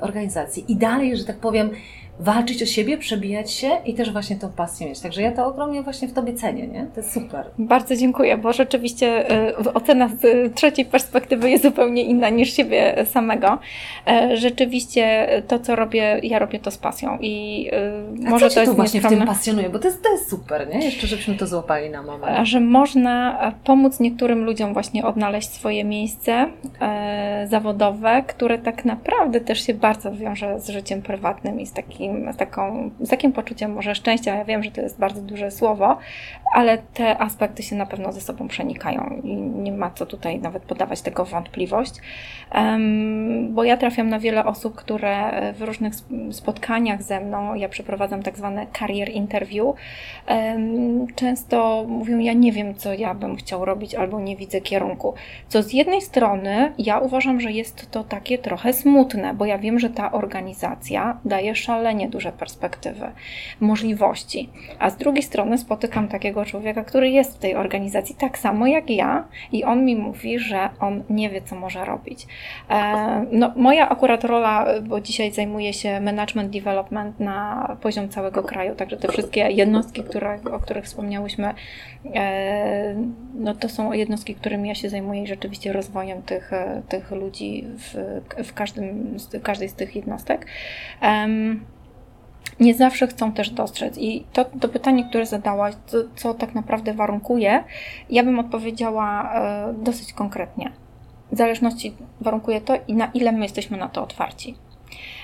organizacji i dalej, że tak powiem, walczyć o siebie, przebijać się i też właśnie tą pasję mieć. Także ja to ogromnie właśnie w Tobie cenię, nie? To jest super. Bardzo dziękuję, bo rzeczywiście y, ocena z trzeciej perspektywy jest zupełnie inna niż siebie samego. E, rzeczywiście to, co robię, ja robię to z pasją i y, A może co to jest właśnie w tym pasjonuje, bo to jest, to jest super, nie? Jeszcze żebyśmy to złapali na moment. Że można pomóc niektórym ludziom właśnie odnaleźć swoje miejsce e, zawodowe, które tak naprawdę też się bardzo wiąże z życiem prywatnym i z takim takim, z, taką, z takim poczuciem może szczęścia. Ja wiem, że to jest bardzo duże słowo, ale te aspekty się na pewno ze sobą przenikają i nie ma co tutaj nawet podawać tego wątpliwość, bo ja trafiam na wiele osób, które w różnych spotkaniach ze mną, ja przeprowadzam tak zwane career interview, często mówią, ja nie wiem, co ja bym chciał robić albo nie widzę kierunku. Co z jednej strony ja uważam, że jest to takie trochę smutne, bo ja wiem, że ta organizacja daje szalenie szalenie duże perspektywy, możliwości. A z drugiej strony spotykam takiego człowieka, który jest w tej organizacji tak samo jak ja i on mi mówi, że on nie wie, co może robić. E, no, moja akurat rola, bo dzisiaj zajmuję się management development na poziom całego kraju, także te wszystkie jednostki, które, o których wspomniałyśmy, e, no to są jednostki, którymi ja się zajmuję i rzeczywiście rozwojem tych, tych ludzi w, w, każdym, każdej z tych jednostek nie zawsze chcą też dostrzec. I to, to pytanie, które zadałaś, co, co tak naprawdę warunkuje, ja bym odpowiedziała e, dosyć konkretnie. W zależności warunkuje to i na ile my jesteśmy na to otwarci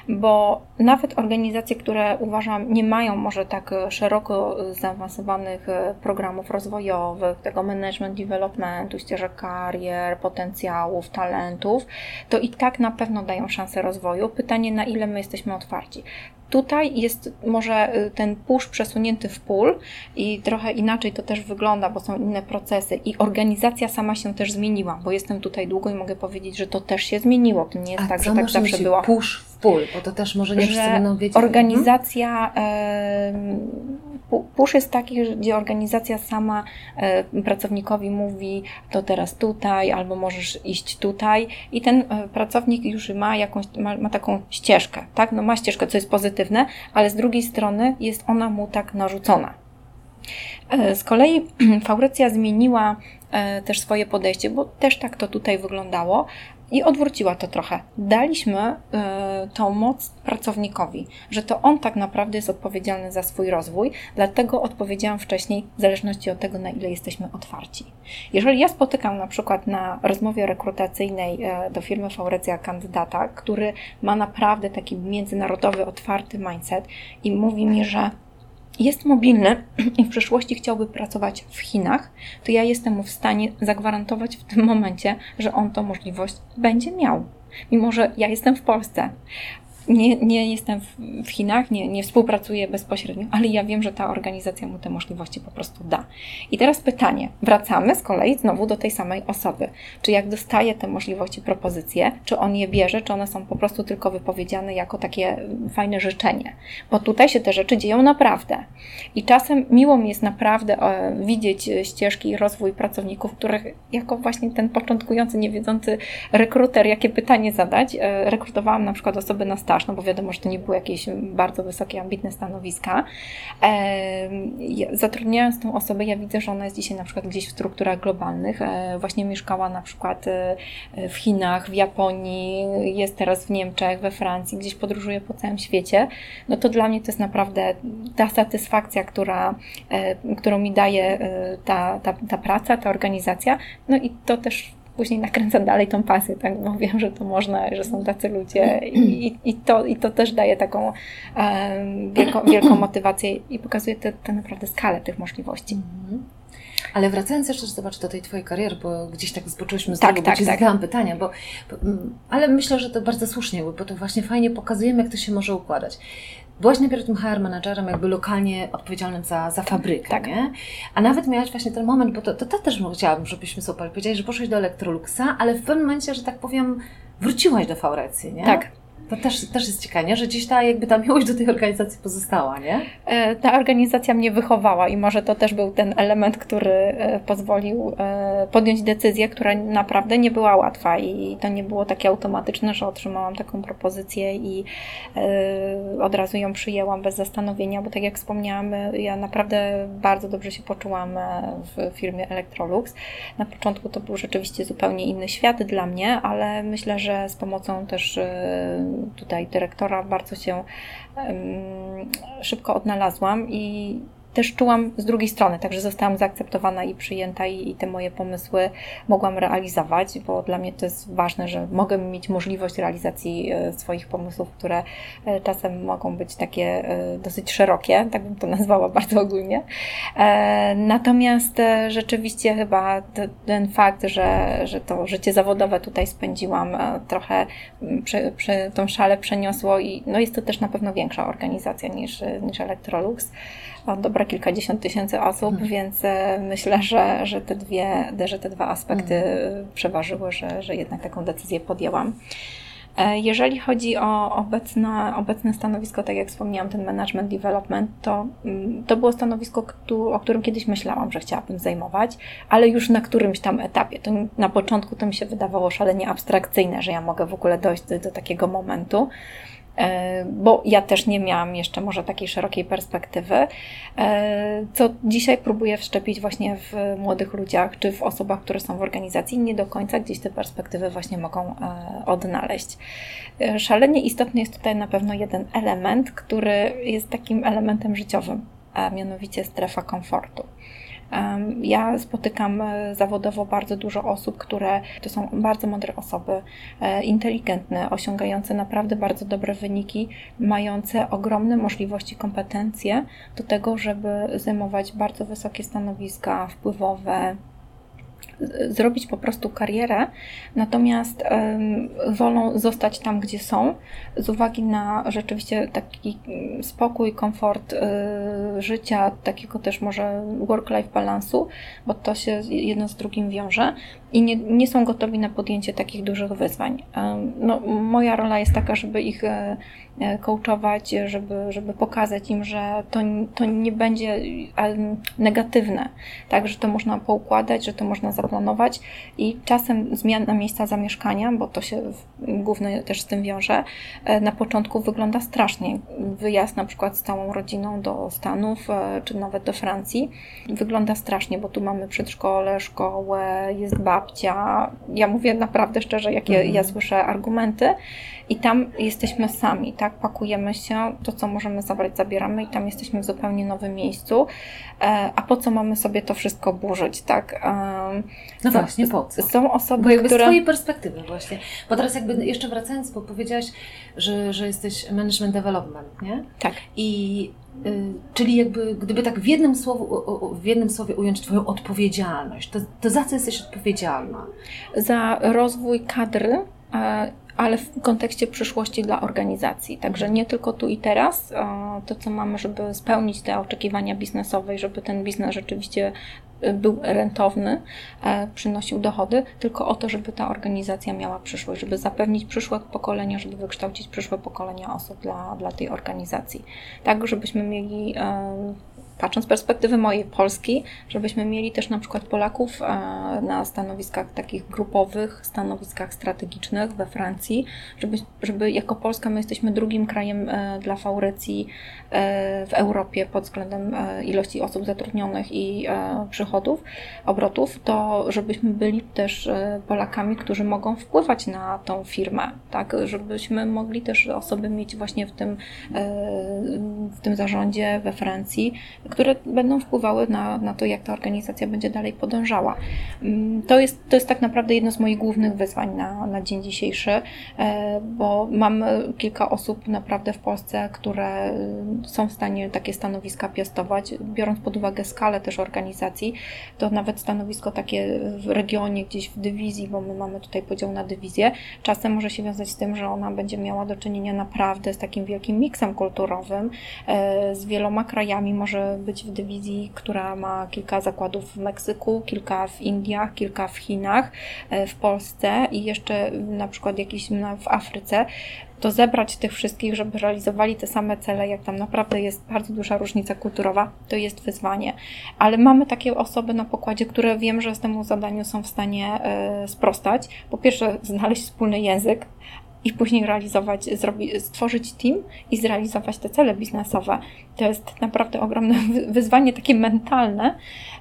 bo nawet organizacje, które uważam nie mają może tak szeroko zaawansowanych e, programów rozwojowych, tego management developmentu, ścieżek karier, potencjałów, talentów, to i tak na pewno dają szansę rozwoju. Pytanie, na ile my jesteśmy otwarci. Tutaj jest może ten push przesunięty w pól i trochę inaczej to też wygląda, bo są inne procesy i organizacja sama się też zmieniła, bo jestem tutaj długo i mogę powiedzieć, że to też się zmieniło. To nie jest A tak, że tak zawsze było. push pól, bo to też może nie wszyscy będą wiedzieć. Organizacja, push jest taki, gdzie organizacja sama e, pracownikowi mówi, to teraz tutaj, albo możesz iść tutaj i ten e, pracownik już ma jakąś, ma, ma taką ścieżkę, tak? No ma ścieżkę, co jest pozytywne, ale z drugiej strony jest ona mu tak narzucona. E, z kolei Faurecja zmieniła e, też swoje podejście, bo też tak to tutaj wyglądało, i odwróciła to trochę. Daliśmy y, tą moc pracownikowi, że to on tak naprawdę jest odpowiedzialny za swój rozwój, dlatego odpowiedziałam wcześniej, w zależności od tego, na ile jesteśmy otwarci. Jeżeli ja spotykam na przykład na rozmowie rekrutacyjnej y, do firmy Faurecja kandydata, który ma naprawdę taki międzynarodowy, otwarty mindset i mówi mi, że jest mobilny i w przyszłości chciałby pracować w Chinach, to ja jestem mu w stanie zagwarantować w tym momencie, że on tą możliwość będzie miał. Mimo, że ja jestem w Polsce, nie, nie jestem w Chinach, nie, nie współpracuję bezpośrednio, ale ja wiem, że ta organizacja mu te możliwości po prostu da. I teraz pytanie, wracamy z kolei znowu do tej samej osoby. Czy jak dostaje te możliwości, propozycje, czy on je bierze, czy one są po prostu tylko wypowiedziane jako takie fajne życzenie? Bo tutaj się te rzeczy dzieją naprawdę. I czasem miło mi jest naprawdę e, widzieć ścieżki i rozwój pracowników, których jako właśnie ten początkujący, niewiedzący rekruter, jakie pytanie zadać, e, rekrutowałam na przykład osoby na staż, no bo wiadomo, że to nie były jakieś bardzo wysokie, ambitne stanowiska. Zatrudniając tą osobę, ja widzę, że ona jest dzisiaj na przykład gdzieś w strukturach globalnych, e, właśnie mieszkała na przykład e, w Chinach, w Japonii, jest teraz w Niemczech, we Francji, gdzieś podróżuje po całym świecie. No to dla mnie to jest naprawdę ta satysfakcja, która, e, którą mi daje ta, ta, ta praca, ta organizacja. No i to też później nakręcam dalej tą pasję, tak? bo wiem, że to można, że są tacy ludzie i, i, to, i to też daje taką um, wielką, wielką motywację i pokazuje tę naprawdę skalę tych możliwości. Mhm. Ale wracając jeszcze, zobacz, do tej Twojej kariery, bo gdzieś tak zboczyłyśmy z tak, tego, tak, bo tak. zadałam pytania, bo, bo, mm, ale myślę, że to bardzo słusznie, bo to właśnie fajnie pokazujemy, jak to się może układać. Byłaś najpierw tym HR managerem, jakby lokalnie odpowiedzialnym za, za fabrykę, tak. nie? A nawet miałaś właśnie ten moment, bo to, to, to też chciałabym, żebyśmy sobie powiedzieli, że poszłaś do Electroluxa, ale w pewnym momencie, że tak powiem, wróciłaś do Faurecji, nie? Tak. To też, też jest ciekawe, nie? że gdzieś ta, jakby ta miłość do tej organizacji pozostała, nie? E, ta organizacja mnie wychowała i może to też był ten element, który e, pozwolił e, podjąć decyzję, która naprawdę nie była łatwa i to nie było takie automatyczne, że otrzymałam taką propozycję i od razu ją przyjęłam bez zastanowienia, bo tak jak wspomniałam, ja naprawdę bardzo dobrze się poczułam w firmie Electrolux. Na początku to był rzeczywiście zupełnie inny świat dla mnie, ale myślę, że z pomocą też tutaj dyrektora bardzo się szybko odnalazłam i też czułam z drugiej strony, także zostałam zaakceptowana i przyjęta i, i, te moje pomysły mogłam realizować, bo dla mnie to jest ważne, że mogę mieć możliwość realizacji e, swoich pomysłów, które e, czasem mogą być takie e, dosyć szerokie, tak bym to nazwała bardzo ogólnie. Natomiast rzeczywiście chyba ten fakt, że, że to życie zawodowe tutaj spędziłam, trochę przy, przy tą szale przeniosło i no jest to też na pewno większa organizacja niż, niż Electrolux o dobra kilkadziesiąt tysięcy osób, hmm. więc e, myślę, że, że, te dwie, że te dwa aspekty hmm. przeważyły, że, że jednak taką decyzję podjęłam. E, jeżeli chodzi o obecne, obecne stanowisko, tak jak wspomniałam, ten management development, to, mm, to było stanowisko, o którym kiedyś myślałam, że chciałabym zajmować, ale już na którymś tam etapie. To na początku to mi się wydawało szalenie abstrakcyjne, że ja mogę w ogóle dojść do, do takiego momentu. E, bo ja też nie miałam jeszcze może takiej szerokiej perspektywy, e, co dzisiaj próbuję wszczepić właśnie w młodych ludziach, czy w osobach, które są w organizacji, nie do końca gdzieś te perspektywy właśnie mogą e, odnaleźć. Szalenie istotny jest tutaj na pewno jeden element, który jest takim elementem życiowym, a mianowicie strefa komfortu. Ja spotykam e, zawodowo bardzo dużo osób, które to są bardzo mądre osoby, e, inteligentne, osiągające naprawdę bardzo dobre wyniki, mające ogromne możliwości, kompetencje do tego, żeby zajmować bardzo wysokie stanowiska wpływowe, zrobić po prostu karierę, natomiast wolą zostać tam, gdzie są, z uwagi na rzeczywiście taki mm, spokój, komfort y, życia, takiego też może work-life balansu, bo to się jedno z drugim wiąże i nie, nie są gotowi na podjęcie takich dużych wyzwań. No, moja rola jest taka, żeby ich e, e, coachować, żeby, żeby pokazać im, że to, to nie będzie negatywne, tak, że to można poukładać, że to można zaplanować i czasem zmiana miejsca zamieszkania, bo to się głównie też z tym wiąże, e, na początku wygląda strasznie. Wyjazd na przykład z całą rodziną do Stanów, czy nawet do Francji wygląda strasznie, bo tu mamy przedszkole, szkołę, jest bab, babcia. Ja mówię naprawdę szczerze, jakie mhm. ja słyszę argumenty i tam jesteśmy sami, tak? Pakujemy się, to co możemy zabrać, zabieramy i tam jesteśmy w zupełnie nowym miejscu. E, a po co mamy sobie to wszystko burzyć, tak? E, no właśnie, po co? Są osoby, bo jakby które... z Twojej perspektywy właśnie. Bo teraz jakby jeszcze wracając, bo powiedziałaś, że, że jesteś management development, nie? Tak. I y, czyli jakby, gdyby tak w jednym, słowu, w jednym słowie ująć Twoją odpowiedzialność, to, to za co jesteś odpowiedzialna? Za rozwój kadry, ale w kontekście przyszłości dla organizacji. Także nie tylko tu i teraz, to co mamy, żeby spełnić te oczekiwania biznesowe i żeby ten biznes rzeczywiście y, był rentowny, e, przynosił dochody, tylko o to, żeby ta organizacja miała przyszłość, żeby zapewnić przyszłe pokolenia, żeby wykształcić przyszłe pokolenia osób dla, dla tej organizacji. Tak, żebyśmy mieli patrząc z perspektywy mojej Polski, żebyśmy mieli też na przykład Polaków e, na stanowiskach takich grupowych, stanowiskach strategicznych we Francji, żeby, żeby jako Polska my jesteśmy drugim krajem e, dla faurycji e, w Europie pod względem ilości osób zatrudnionych i przychodów, obrotów, to żebyśmy byli też Polakami, którzy mogą wpływać na tą firmę, tak, żebyśmy mogli też osoby mieć właśnie w tym, w tym zarządzie we Francji, które będą wpływały na, na to, jak ta organizacja będzie dalej podążała. Mm, to jest, to jest tak naprawdę jedno z moich głównych wyzwań na, na dzień dzisiejszy, e, bo mam kilka osób naprawdę w Polsce, które y, są w stanie takie stanowiska piastować, biorąc pod uwagę skalę też organizacji, to nawet stanowisko takie w regionie, gdzieś w dywizji, bo my mamy tutaj podział na dywizję, czasem może się wiązać z tym, że ona będzie miała do czynienia naprawdę z takim wielkim miksem kulturowym, e, z wieloma krajami, może być w dywizji, która ma kilka zakładów w Meksyku, kilka w Indiach, kilka w Chinach, e, w Polsce i jeszcze na przykład jakiś w Afryce, to zebrać tych wszystkich, żeby realizowali te same cele, jak tam naprawdę jest bardzo duża różnica kulturowa, to jest wyzwanie. Ale mamy takie osoby na pokładzie, które wiem, że z temu zadaniu są w stanie e, sprostać. Po pierwsze, znaleźć wspólny język, i później realizować, stworzyć team i zrealizować te cele biznesowe. To jest naprawdę ogromne wyzwanie, takie mentalne,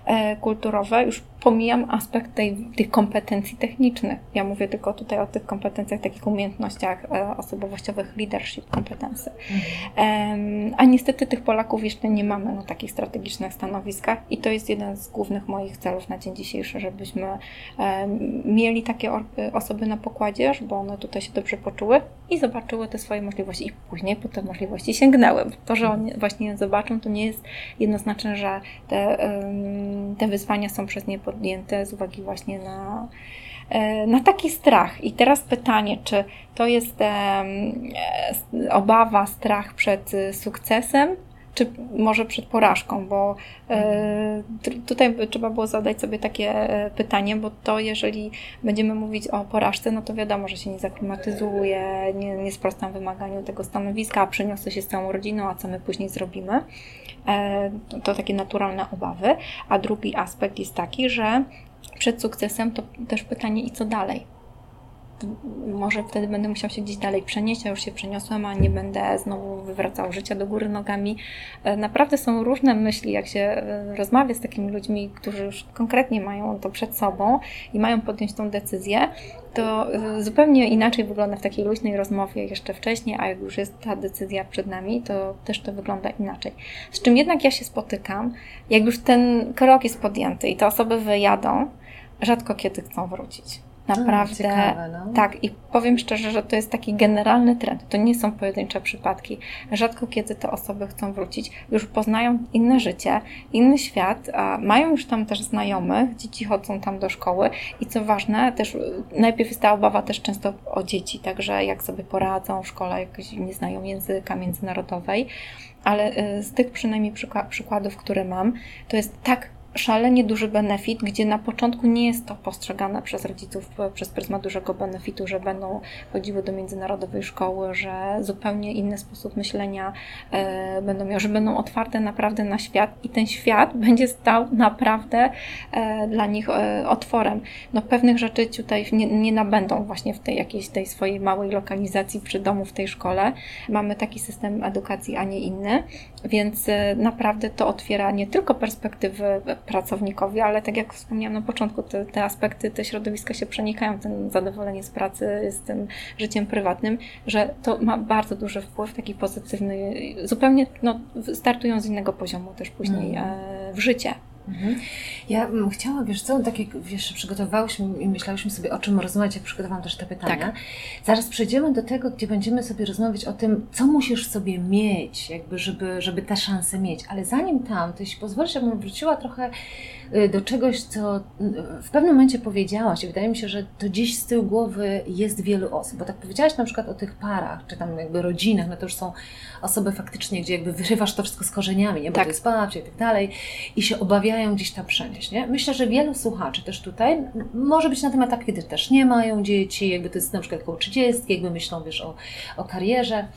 e, kulturowe. Już pomijam aspekt tej, tych kompetencji technicznych. Ja mówię tylko tutaj o tych kompetencjach, takich umiejętnościach e, osobowościowych, leadership kompetencji. Mhm. A niestety tych Polaków jeszcze nie mamy na takich strategicznych stanowiskach i to jest jeden z głównych moich celów na dzień dzisiejszy, żebyśmy mieli takie osoby na pokładzie, żeby one tutaj się dobrze poczuły i zobaczyły te swoje możliwości i później po te możliwości sięgnęły. To, że oni właśnie je zobaczą, to nie jest jednoznaczne, że te, te wyzwania są przez nie podjęte z uwagi właśnie na, e, na taki strach. I teraz pytanie, czy to jest obawa, strach przed sukcesem, czy może przed porażką, bo e, tutaj trzeba było zadać sobie takie e, pytanie, bo to jeżeli będziemy mówić o porażce, no to wiadomo, że się nie zaklimatyzuje, nie, nie sprostam wymaganiu tego stanowiska, a przeniosę się z całą rodziną, a co my później zrobimy. E, to takie naturalne obawy. A drugi aspekt jest taki, że przed sukcesem to też pytanie i co dalej? Może wtedy będę musiał się gdzieś dalej przenieść, a już się przeniosłem, a nie będę znowu wywracał życia do góry nogami. E, naprawdę są różne myśli, jak się e, rozmawia z takimi ludźmi, którzy już konkretnie mają to przed sobą i mają podjąć tą decyzję, to e, zupełnie inaczej wygląda w takiej luźnej rozmowie jeszcze wcześniej, a jak już jest ta decyzja przed nami, to też to wygląda inaczej. Z czym jednak ja się spotykam, jak już ten krok jest podjęty i te osoby wyjadą, rzadko kiedy chcą wrócić. Naprawdę. Ciekawe, no. Tak, i powiem szczerze, że to jest taki generalny trend. To nie są pojedyncze przypadki. Rzadko kiedy te osoby chcą wrócić, już poznają inne życie, inny świat, mają już tam też znajomych, dzieci chodzą tam do szkoły i co ważne, też najpierw jest ta obawa też często o dzieci, także jak sobie poradzą w szkole, jak nie znają języka międzynarodowej, ale y, z tych przynajmniej przykładów, które mam, to jest tak szalenie duży benefit, gdzie na początku nie jest to postrzegane przez rodziców przez pryzmat dużego benefitu, że będą chodziły do międzynarodowej szkoły, że zupełnie inny sposób myślenia e, będą miały, że będą otwarte naprawdę na świat i ten świat będzie stał naprawdę e, dla nich e, otworem. No pewnych rzeczy tutaj nie, nie nabędą właśnie w tej jakiejś tej swojej małej lokalizacji przy domu w tej szkole. Mamy taki system edukacji, a nie inny, więc naprawdę to otwiera nie tylko perspektywy pracownikowi, ale tak jak wspomniałam na początku, te, te aspekty, te środowiska się przenikają, ten zadowolenie z pracy, z tym życiem prywatnym, że to ma bardzo duży wpływ, taki pozytywny, zupełnie no, startują z innego poziomu też później mm. w życie. Mhm. Ja m, chciałam, wiesz co, tak jak wiesz, przygotowywałyśmy i myślałyśmy sobie, o czym rozmawiać, jak przygotowałam też te pytania. Tak. Zaraz przejdziemy do tego, gdzie będziemy sobie rozmawiać o tym, co musisz sobie mieć, jakby, żeby, żeby te szanse mieć. Ale zanim tam, to jeśli pozwolisz, ja bym wróciła trochę do czegoś, co y, w pewnym momencie powiedziałaś i wydaje mi się, że to gdzieś z tyłu głowy jest wielu osób, bo tak powiedziałaś na przykład o tych parach, czy tam jakby rodzinach, no to już są osoby faktycznie, gdzie jakby wyrywasz to wszystko z korzeniami, nie? bo tak. to jest babcia i tak dalej i się obawiają gdzieś tam przenieść, nie? Myślę, że wielu słuchaczy też tutaj może być na tym etapie, kiedy też nie mają dzieci, jakby to jest na przykład około 30, jakby myślą, wiesz, o, o karierze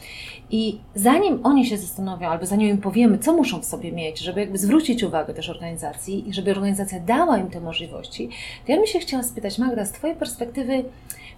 i zanim oni się zastanowią, albo zanim im powiemy, co muszą w sobie mieć, żeby jakby zwrócić uwagę też organizacji i żeby organizacja dała im te możliwości, to ja bym się chciała spytać, Magda, z Twojej perspektywy,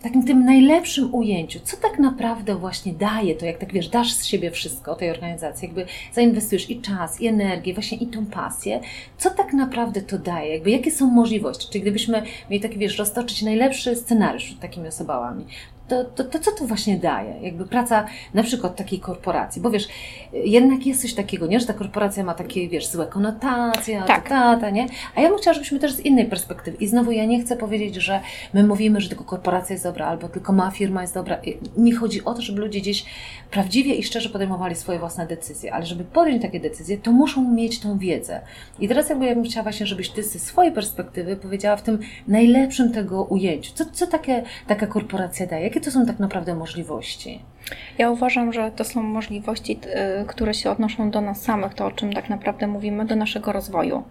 w takim tym najlepszym ujęciu, co tak naprawdę właśnie daje to, jak tak wiesz, dasz z siebie wszystko tej organizacji, jakby zainwestujesz i czas, i energię, właśnie i tą pasję, co tak naprawdę to daje, jakby jakie są możliwości, czyli gdybyśmy mieli taki, wiesz, roztoczyć najlepszy scenariusz przed takimi osobami, to, to, to co to właśnie daje? Jakby praca na przykład takiej korporacji, bo wiesz, jednak jest coś takiego, nie? Że ta korporacja ma takie, wiesz, złe konotacje, tak. ta, nie? A ja bym chciała, żebyśmy też z innej perspektywy. I znowu ja nie chcę powiedzieć, że my mówimy, że tylko korporacja jest dobra, albo tylko mała firma jest dobra. Mi chodzi o to, żeby ludzie gdzieś prawdziwie i szczerze podejmowali swoje własne decyzje, ale żeby podjąć takie decyzje, to muszą mieć tą wiedzę. I teraz jakby ja bym chciała właśnie, żebyś Ty ze swojej perspektywy powiedziała w tym najlepszym tego ujęciu. Co, co takie, taka korporacja daje? Jakie to są tak naprawdę możliwości? Ja uważam, że to są możliwości, y, które się odnoszą do nas samych, to o czym tak naprawdę mówimy, do naszego rozwoju,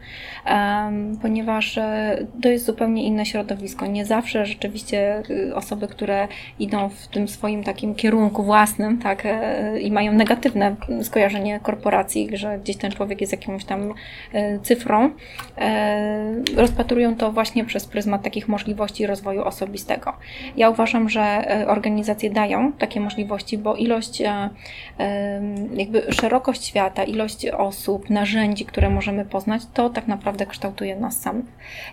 ponieważ e, to jest zupełnie inne środowisko. Nie zawsze rzeczywiście y, osoby, które idą w tym swoim takim kierunku własnym, tak, e, i mają negatywne skojarzenie korporacji, że gdzieś ten człowiek jest jakąś tam e, cyfrą, rozpatrują to właśnie przez pryzmat takich możliwości rozwoju osobistego. Ja uważam, że organizacje dają takie możliwości, bo ilość, e, jakby szerokość świata, ilość osób, narzędzi, które możemy poznać, to tak naprawdę kształtuje nas samych.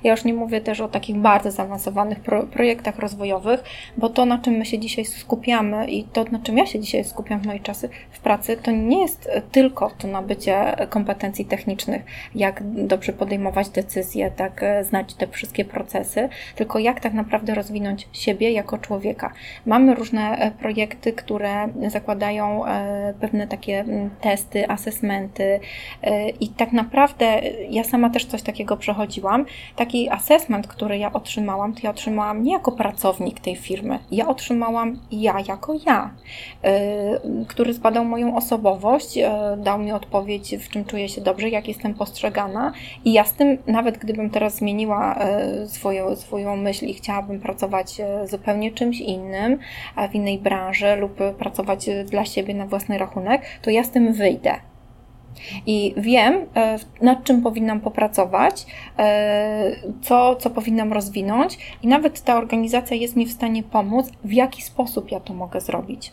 Ja już nie mówię też o takich bardzo zaawansowanych pro, projektach rozwojowych, bo to, na czym my się dzisiaj skupiamy i to, na czym ja się dzisiaj skupiam w mojej czasy w pracy, to nie jest tylko to nabycie kompetencji technicznych, jak dobrze podejmować decyzje, tak e, znać te wszystkie procesy, tylko jak tak naprawdę rozwinąć siebie jako człowieka. Mamy różne e, projekty, które które zakładają e, pewne takie mm, testy, asesmenty e, i tak naprawdę ja sama też coś takiego przechodziłam. Taki assessment, który ja otrzymałam, to ja otrzymałam nie jako pracownik tej firmy, ja otrzymałam ja jako ja, e, który zbadał moją osobowość, dał mi odpowiedź, w czym czuję się dobrze, jak jestem postrzegana i ja z tym, nawet gdybym teraz zmieniła swoją, swoją myśl i chciałabym pracować zupełnie czymś innym, w innej branży lub pracować dla siebie na własny rachunek, to ja z tym wyjdę. I wiem, e, nad czym powinnam popracować, e, co, co powinnam rozwinąć, i nawet ta organizacja jest mi w stanie pomóc, w jaki sposób ja to mogę zrobić.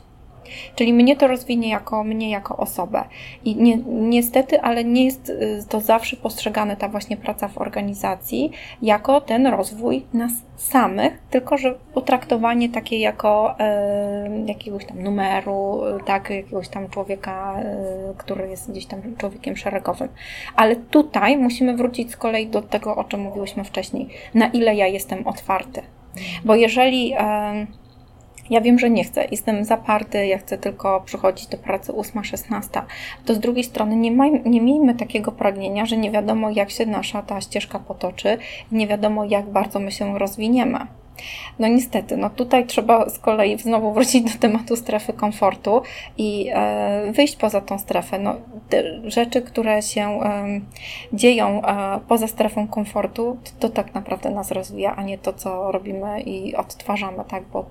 Czyli mnie to rozwinie jako mnie, jako osobę. I ni niestety, ale nie jest y, to zawsze postrzegane, ta właśnie praca w organizacji, jako ten rozwój nas samych, tylko że potraktowanie takie jako e, jakiegoś tam numeru, tak, jakiegoś tam człowieka, e, który jest gdzieś tam człowiekiem szeregowym. Ale tutaj musimy wrócić z kolei do tego, o czym mówiłyśmy wcześniej. Na ile ja jestem otwarty. Bo jeżeli e, ja wiem, że nie chcę, jestem zaparty, ja chcę tylko przychodzić do pracy 8-16. To z drugiej strony nie, maj, nie miejmy takiego pragnienia, że nie wiadomo, jak się nasza ta ścieżka potoczy nie wiadomo, jak bardzo my się rozwiniemy. No niestety, no tutaj trzeba z kolei znowu wrócić do tematu strefy komfortu i e, wyjść poza tą strefę. No, rzeczy, które się dzieją e, poza strefą komfortu, to, to tak naprawdę nas rozwija, a nie to, co robimy i odtwarzamy, tak, bo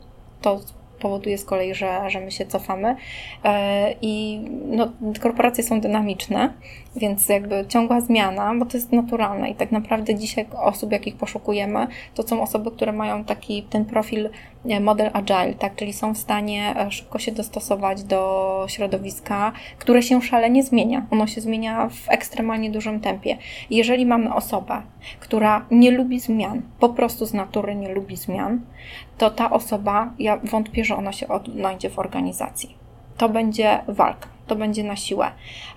to powoduje z kolei, że, że my się cofamy. E, I no, korporacje są dynamiczne, więc jakby ciągła zmiana, bo to jest naturalne i tak naprawdę dzisiaj osób, jakich poszukujemy, to są osoby, które mają taki ten profil model agile, tak, czyli są w stanie e, szybko się dostosować do środowiska, które się szalenie zmienia. Ono się zmienia w ekstremalnie dużym tempie. jeżeli mamy osobę, która nie lubi zmian, po prostu z natury nie lubi zmian, to ta osoba, ja wątpię, że ona się odnajdzie w organizacji. To będzie walka, to będzie na siłę.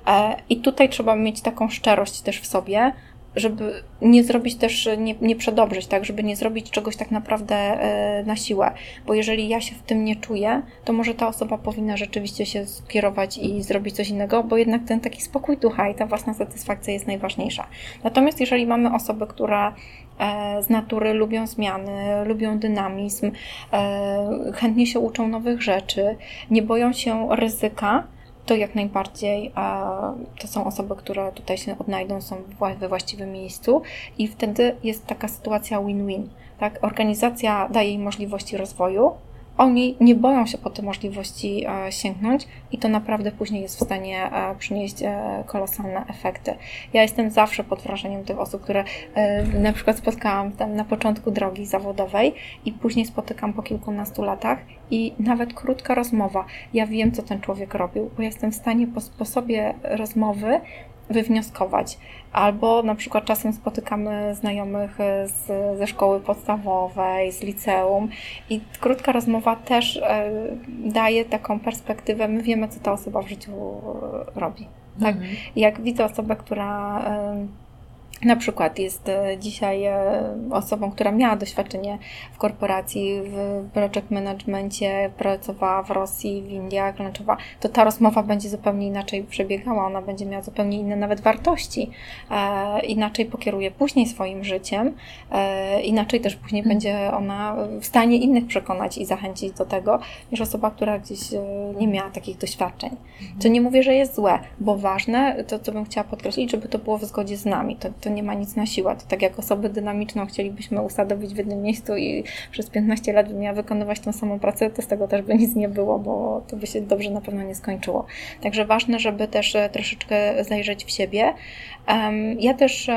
E, I tutaj trzeba mieć taką szczerość też w sobie, żeby nie zrobić też, nie, nie przedobrzyć, tak, żeby nie zrobić czegoś tak naprawdę e, na siłę, bo jeżeli ja się w tym nie czuję, to może ta osoba powinna rzeczywiście się skierować i zrobić coś innego, bo jednak ten taki spokój ducha i ta własna satysfakcja jest najważniejsza. Natomiast jeżeli mamy osoby, które e, z natury lubią zmiany, lubią dynamizm, e, chętnie się uczą nowych rzeczy, nie boją się ryzyka, to jak najbardziej to są osoby, które tutaj się odnajdą, są we właściwym miejscu i wtedy jest taka sytuacja win-win. Tak? Organizacja daje im możliwości rozwoju, oni nie boją się po te możliwości e, sięgnąć i to naprawdę później jest w stanie e, przynieść e, kolosalne efekty. Ja jestem zawsze pod wrażeniem tych osób, które na przykład spotkałam tam na początku drogi zawodowej i później spotykam po kilkunastu latach i nawet krótka rozmowa. Ja wiem, co ten człowiek robił, bo jestem w stanie po sposobie rozmowy wywnioskować. Albo na przykład czasem spotykamy znajomych e, z, ze szkoły podstawowej, z liceum i krótka rozmowa też e, daje taką perspektywę. My wiemy, co ta osoba w życiu e, robi. Tak? Mhm. Jak widzę osobę, która na przykład jest e, dzisiaj e, osobą, która miała doświadczenie w korporacji, w project managemencie, pracowała w Rosji, w Indiach, lunchowa, to ta rozmowa będzie zupełnie inaczej przebiegała, ona będzie miała zupełnie inne nawet wartości, e, inaczej pokieruje później swoim życiem, e, inaczej też później hmm. będzie ona w stanie innych przekonać i zachęcić do tego, niż osoba, która gdzieś e, nie miała takich doświadczeń. Hmm. To nie mówię, że jest złe, bo ważne, to co bym chciała podkreślić, żeby to było w zgodzie z nami, to, to nie ma nic na siłę. To tak jak osobę dynamiczną chcielibyśmy usadowić w jednym miejscu i przez 15 lat miała wykonywać tą samą pracę, to z tego też by nic nie było, bo to by się dobrze na pewno nie skończyło. Także ważne, żeby też e, troszeczkę zajrzeć w siebie. Ja też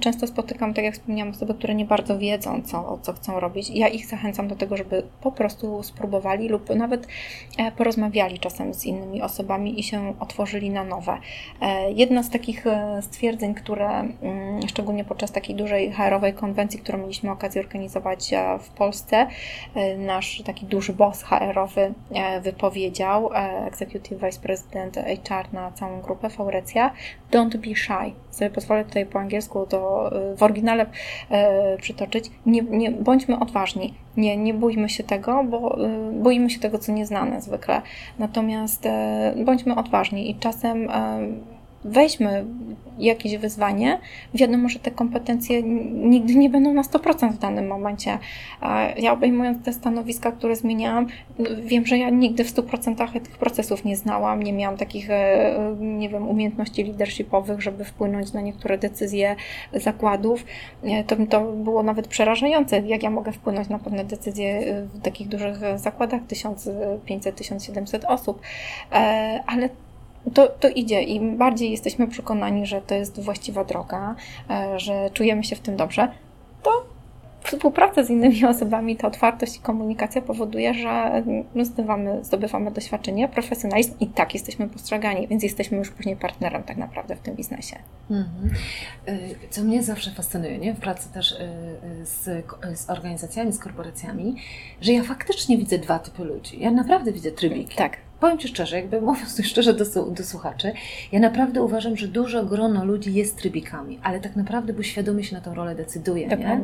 często spotykam, tak jak wspomniałam, osoby, które nie bardzo wiedzą, co, co chcą robić. Ja ich zachęcam do tego, żeby po prostu spróbowali lub nawet e, porozmawiali czasem z innymi osobami i się otworzyli na nowe. E, jedna z takich stwierdzeń, które mm, szczególnie podczas takiej dużej HR-owej konwencji, którą mieliśmy okazję organizować e, w Polsce. E, nasz taki duży boss HR-owy e, wypowiedział, Executive Vice President HR na całą grupę, Faurecja, don't be shy. Sobie pozwolę tutaj po angielsku to w oryginale przytoczyć. Nie, nie, bądźmy odważni, nie, nie bójmy się tego, bo boimy się tego, co nieznane zwykle. Natomiast bądźmy odważni i czasem weźmy jakieś wyzwanie, wiadomo, że te kompetencje nigdy nie będą na 100% w danym momencie. Ja obejmując te stanowiska, które zmieniałam, wiem, że ja nigdy w 100% tych procesów nie znałam, nie miałam takich, e, nie wiem, umiejętności leadershipowych, żeby wpłynąć na niektóre decyzje zakładów. E, to, to było nawet przerażające, jak ja mogę wpłynąć na pewne decyzje w takich dużych zakładach, 1500-1700 osób. E, ale to, to idzie i bardziej jesteśmy przekonani, że to jest właściwa droga, e, że czujemy się w tym dobrze, to współpraca z innymi osobami, ta otwartość i komunikacja powoduje, że zdobywamy, zdobywamy doświadczenie, profesjonalizm i tak jesteśmy postrzegani, więc jesteśmy już później partnerem tak naprawdę w tym biznesie. Mhm. E, co mnie zawsze fascynuje, nie? w pracy też e, z, z organizacjami, z korporacjami, że ja faktycznie widzę dwa typy ludzi. Ja naprawdę widzę trybiki. Tak powiem Ci szczerze, jakby mówiąc szczerze do, do, słuchaczy, ja naprawdę uważam, że dużo grono ludzi jest trybikami, ale tak naprawdę, bo świadomie się na tą rolę decyduje, nie?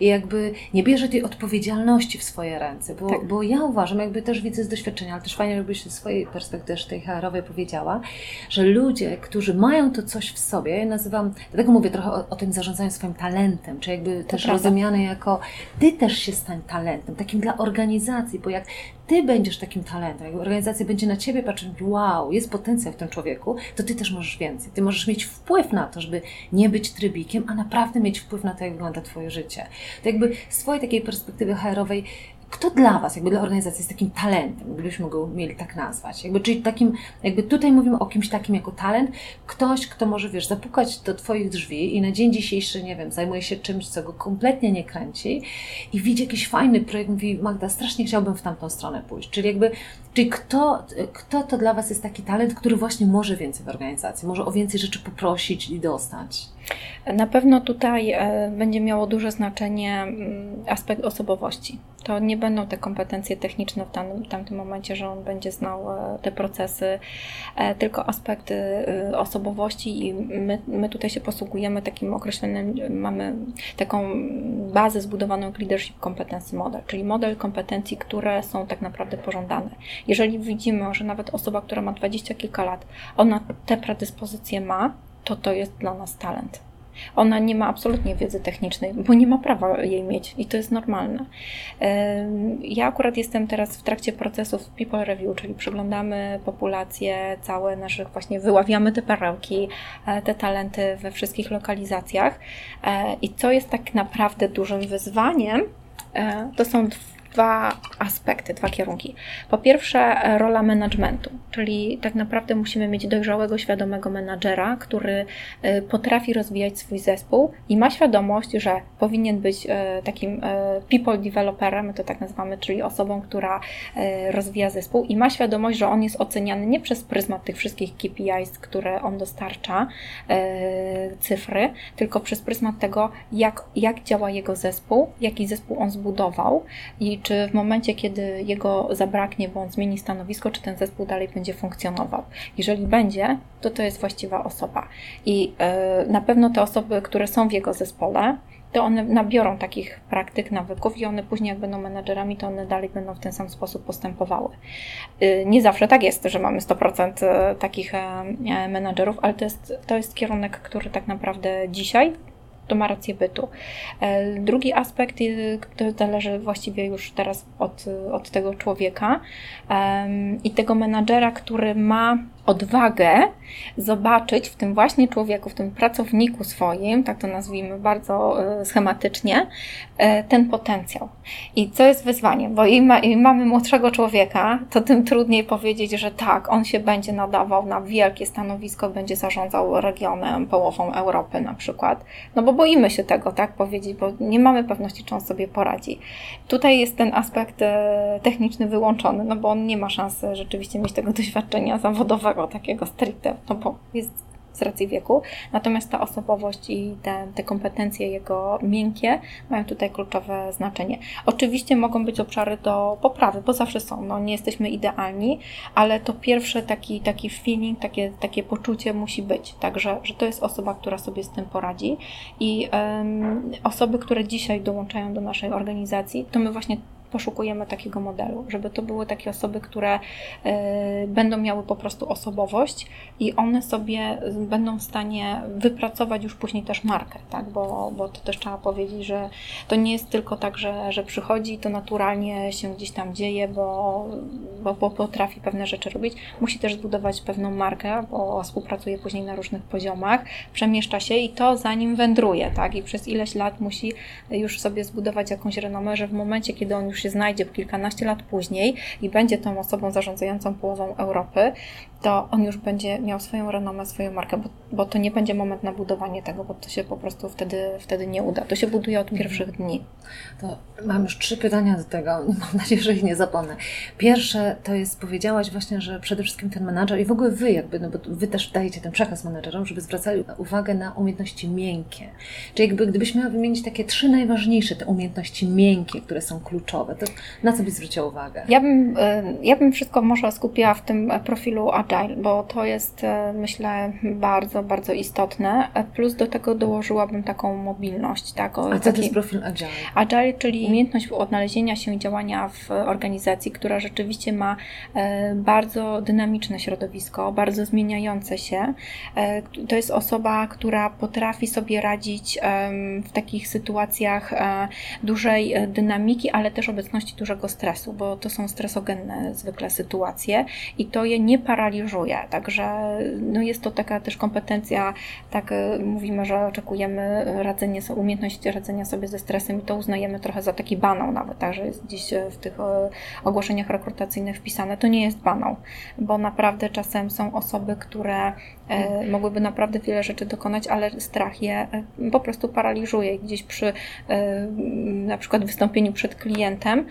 I jakby nie bierze tej odpowiedzialności w swoje ręce, bo, tak. bo ja uważam, jakby też widzę z doświadczenia, ale też fajnie, żebyś ze swojej perspektywy tej HR-owej powiedziała, że ludzie, którzy mają to coś w sobie, ja nazywam, dlatego mówię trochę o, o tym zarządzaniu swoim talentem, czy jakby to też prawda. rozumiane jako ty też się stań talentem, takim dla organizacji, bo jak ty będziesz takim talentem, jak organizacja będzie na ciebie patrzeć, wow, jest potencjał w tym człowieku, to ty też możesz więcej. Ty możesz mieć wpływ na to, żeby nie być trybikiem, a naprawdę mieć wpływ na to, jak wygląda twoje życie. To jakby z twojej takiej perspektywy HR-owej kto dla Was, jakby dla organizacji jest takim talentem, gdybyśmy go mieli tak nazwać? Jakby, czyli takim, jakby tutaj mówimy o kimś takim jako talent, ktoś, kto może, wiesz, zapukać do Twoich drzwi i na dzień dzisiejszy, nie wiem, zajmuje się czymś, co go kompletnie nie kręci i widzi jakiś fajny projekt, mówi, Magda, strasznie chciałbym w tamtą stronę pójść. Czyli jakby, czyli kto, kto to dla Was jest taki talent, który właśnie może więcej w organizacji, może o więcej rzeczy poprosić i dostać? Na pewno tutaj e, będzie miało duże znaczenie mm, aspekt osobowości. To nie będą te kompetencje techniczne w tamtym, w tamtym momencie, że on będzie znał te procesy, tylko aspekty osobowości i my, my tutaj się posługujemy takim określonym, mamy taką bazę zbudowaną jak Leadership Competency Model, czyli model kompetencji, które są tak naprawdę pożądane. Jeżeli widzimy, że nawet osoba, która ma dwadzieścia kilka lat, ona te predyspozycje ma, to to jest dla nas talent. Ona nie ma absolutnie wiedzy technicznej, bo nie ma prawa jej mieć i to jest normalne. Ja akurat jestem teraz w trakcie procesów People Review, czyli przeglądamy populację całe naszych, właśnie wyławiamy te perełki, e, te talenty we wszystkich lokalizacjach. E, I co jest tak naprawdę dużym wyzwaniem, e, to są dwa aspekty, dwa kierunki. Po pierwsze, rola managementu, czyli tak naprawdę musimy mieć dojrzałego, świadomego menadżera, który e, potrafi rozwijać swój zespół i ma świadomość, że powinien być e, takim people developerem, my to tak nazywamy, czyli osobą, która rozwija zespół i ma świadomość, że on jest oceniany nie przez pryzmat tych wszystkich KPIs, które on dostarcza, cyfry, tylko przez pryzmat tego, jak, jak działa jego zespół, jaki zespół on zbudował i czy w momencie, kiedy jego zabraknie, bo on zmieni stanowisko, czy ten zespół dalej będzie funkcjonował. Jeżeli będzie, to to jest właściwa osoba. I e, na pewno te osoby, które są w jego zespole, to one nabiorą takich praktyk, nawyków i one później, jak będą menedżerami, to one dalej będą w ten sam sposób postępowały. E, nie zawsze tak jest, że mamy 100% e, takich menedżerów, ale to jest, to jest kierunek, który tak naprawdę dzisiaj to ma rację bytu. E, drugi aspekt to zależy właściwie już teraz od, od tego człowieka i tego menadżera, który ma odwagę zobaczyć w tym właśnie człowieku, w tym pracowniku swoim, tak to nazwijmy bardzo e, schematycznie, e, ten potencjał. I co jest wyzwaniem, bo im, ma, im mamy młodszego człowieka, to tym trudniej powiedzieć, że tak, on się będzie nadawał na wielkie stanowisko, będzie zarządzał regionem, połową Europy na przykład. No bo boimy się tego, tak powiedzieć, bo nie mamy pewności, czy on sobie poradzi. Tutaj jest ten aspekt e, techniczny wyłączony, no bo on nie ma szansy rzeczywiście mieć tego doświadczenia zawodowego, takiego stricte, no bo jest z racji wieku. Natomiast ta osobowość i te, te kompetencje jego miękkie mają tutaj kluczowe znaczenie. Oczywiście mogą być obszary do poprawy, bo zawsze są. No, nie jesteśmy idealni, ale to pierwsze taki, taki feeling, takie, takie poczucie musi być. Także, że to jest osoba, która sobie z tym poradzi. I osoby, które dzisiaj dołączają do naszej organizacji, to my właśnie poszukujemy takiego modelu, żeby to były takie osoby, które y, będą miały po prostu osobowość i one sobie będą w stanie wypracować już później też markę, tak? bo, bo to też trzeba powiedzieć, że to nie jest tylko tak, że, że przychodzi to naturalnie się gdzieś tam dzieje, bo, bo, bo potrafi pewne rzeczy robić. Musi też zbudować pewną markę, bo współpracuje później na różnych poziomach, przemieszcza się i to zanim wędruje, tak? I przez ileś lat musi już sobie zbudować jakąś renomę, że w momencie, kiedy on już się znajdzie kilkanaście lat później i będzie tą osobą zarządzającą połową Europy, to on już będzie miał swoją renomę, swoją markę, bo, bo to nie będzie moment na budowanie tego, bo to się po prostu wtedy, wtedy nie uda. To się buduje od pierwszych dni. To mam już trzy pytania do tego. Mam nadzieję, że ich nie zapomnę. Pierwsze to jest, powiedziałaś właśnie, że przede wszystkim ten menadżer i w ogóle wy jakby, no bo wy też dajecie ten przekaz menadżerom, żeby zwracali uwagę na umiejętności miękkie. Czyli jakby gdybyś miała wymienić takie trzy najważniejsze te umiejętności miękkie, które są kluczowe, to na co byś zwróciła uwagę? Ja bym, y, ja bym wszystko może skupiła w tym profilu agile, bo to jest y, myślę bardzo, bardzo istotne. Plus do tego dołożyłabym taką mobilność. Tak? O, A co to jest profil agile? Agile, czyli umiejętność odnalezienia się i działania w organizacji, która rzeczywiście ma y, bardzo dynamiczne środowisko, bardzo zmieniające się. To jest osoba, która potrafi sobie radzić w takich sytuacjach dużej dynamiki, ale też obecności obecności dużego stresu, bo to są stresogenne zwykle sytuacje i to je nie paraliżuje. Także no jest to taka też kompetencja, tak e, mówimy, że oczekujemy radzenie, umiejętność radzenia sobie ze stresem i to uznajemy trochę za taki banał nawet, także jest gdzieś e, w tych e, ogłoszeniach rekrutacyjnych wpisane. To nie jest banał, bo naprawdę czasem są osoby, które mogłyby naprawdę wiele rzeczy dokonać, ale strach je po prostu paraliżuje i gdzieś przy na przykład wystąpieniu przed klientem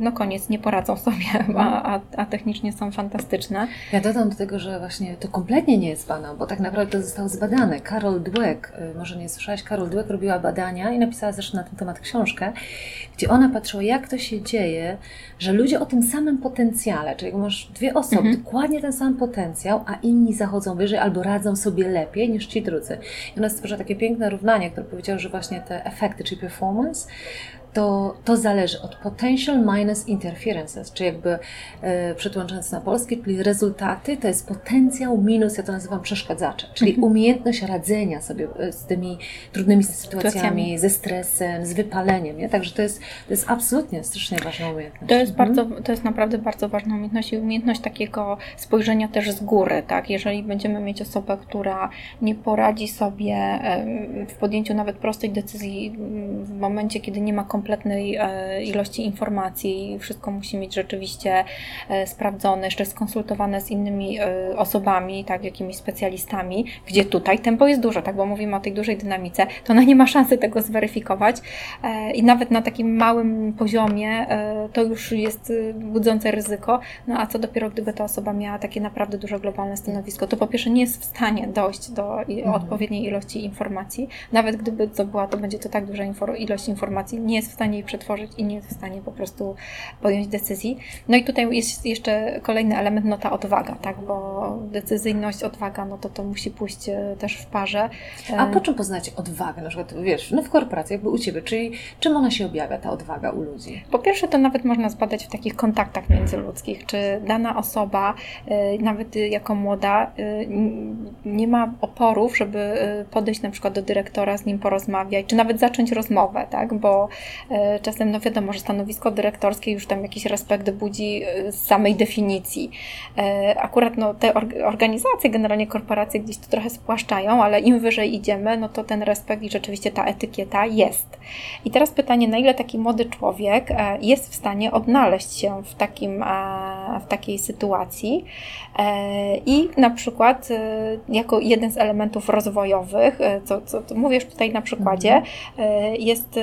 no koniec, nie poradzą sobie, a, a, a technicznie są fantastyczne. Ja dodam do tego, że właśnie to kompletnie nie jest banał, bo tak naprawdę to zostało zbadane. Carol Dweck, y, może nie słyszałaś, Carol Dweck robiła badania i napisała zresztą na ten temat książkę, gdzie ona patrzyła, jak to się dzieje, że ludzie o tym samym potencjale, czyli masz dwie osoby, mhm. dokładnie ten sam potencjał, a inni zachodzą wyżej albo radzą sobie lepiej niż ci drudzy. I ona stworzyła takie piękne równanie, które powiedziała, że właśnie te efekty, czyli performance, to, to zależy od potential minus interferences, czy jakby e, przetłumaczając na polski, czyli rezultaty to jest potencjał minus, ja to nazywam przeszkadzacze, czyli mhm. umiejętność radzenia sobie e, z tymi trudnymi sytuacjami, ze stresem, z wypaleniem, nie? Także to jest, to jest absolutnie strasznie ważna umiejętność. To jest, mhm. bardzo, to jest naprawdę bardzo ważna umiejętność i umiejętność takiego spojrzenia też z góry, tak? Jeżeli będziemy mieć osobę, która nie poradzi sobie w podjęciu nawet prostej decyzji w momencie, kiedy nie ma kompetencji, kompletnej e, ilości informacji. Wszystko musi mieć rzeczywiście e, sprawdzone, jeszcze skonsultowane z innymi e, osobami, tak, jakimiś specjalistami, gdzie tutaj tempo jest duże, tak, bo mówimy o tej dużej dynamice, to ona nie ma szansy tego zweryfikować i nawet na takim małym poziomie to już jest budzące ryzyko, no a co dopiero, gdyby ta osoba miała takie naprawdę duże globalne stanowisko, to po pierwsze nie jest w stanie dojść do mhm. odpowiedniej ilości informacji, nawet gdyby to była, to będzie to tak duża ilość informacji, nie jest w stanie jej przetworzyć i nie jest w stanie po prostu podjąć decyzji. No i tutaj jest jeszcze kolejny element, no ta odwaga, tak, bo decyzyjność, odwaga, no to to musi pójść e, też w parze. A po czym poznać odwagę? Na przykład, wiesz, no w korporacji, jakby u Ciebie, czyli czym ona się objawia, ta odwaga u ludzi? Po pierwsze, to nawet można zbadać w takich kontaktach międzyludzkich, czy dana osoba, e, nawet jako młoda, e, nie ma oporów, żeby podejść na przykład do dyrektora, z nim porozmawiać, czy nawet zacząć rozmowę, tak, bo E, czasem, no wiadomo, że stanowisko dyrektorskie już tam jakiś respekt budzi e, z samej definicji. E, akurat no, te organizacje, generalnie korporacje gdzieś to trochę spłaszczają, ale im wyżej idziemy, no to ten respekt i rzeczywiście ta etykieta jest. I teraz pytanie, na ile taki młody człowiek jest w stanie odnaleźć się w, takim, w takiej sytuacji i na przykład jako jeden z elementów rozwojowych, co, co, mówisz tutaj na przykładzie, mhm. jest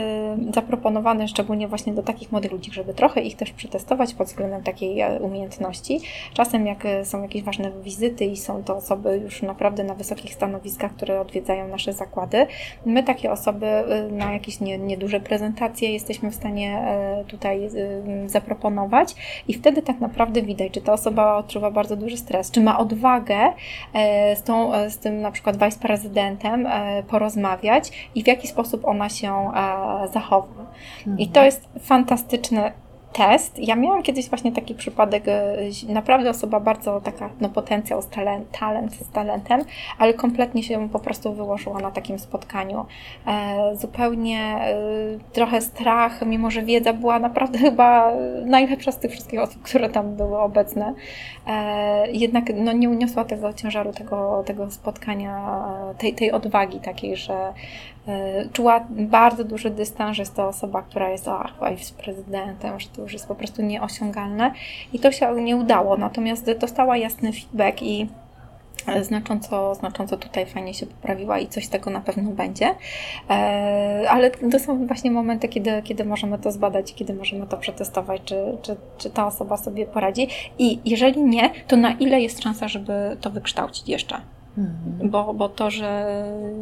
zaproponowanie szczególnie właśnie do takich młodych ludzi, żeby trochę ich też przetestować pod względem takiej e, umiejętności. Czasem jak e, są jakieś ważne wizyty i są to osoby już naprawdę na wysokich stanowiskach, które odwiedzają nasze zakłady, my takie osoby e, na jakieś nieduże prezentacje jesteśmy w stanie tutaj zaproponować i wtedy tak naprawdę widać, czy ta osoba odczuwa bardzo duży stres, czy ma odwagę z, tą, z tym na przykład vice-prezydentem porozmawiać i w jaki sposób ona się zachowa. I to jest fantastyczny test. Ja miałam kiedyś właśnie taki przypadek, e, naprawdę osoba bardzo taka, no potencjał, talent, talent z talentem, ale kompletnie się po prostu wyłożyła na takim spotkaniu. E, zupełnie e, trochę strach, mimo że wiedza była naprawdę chyba najlepsza z tych wszystkich osób, które tam były obecne. E, jednak no, nie uniosła tego ciężaru, tego, tego spotkania, tej, tej odwagi takiej, że czuła bardzo duży dystans, że jest to osoba, która jest ach, prezydentem, że to już jest po prostu nieosiągalne i to się nie udało. Natomiast dostała jasny feedback i e, znacząco, znacząco tutaj fajnie się poprawiła i coś z tego na pewno będzie. Ale to są właśnie momenty, kiedy, kiedy możemy to zbadać, kiedy możemy to przetestować, czy, czy, czy ta osoba sobie poradzi. I jeżeli nie, to na ile jest szansa, żeby to wykształcić jeszcze? Mhm. Bo, bo to, że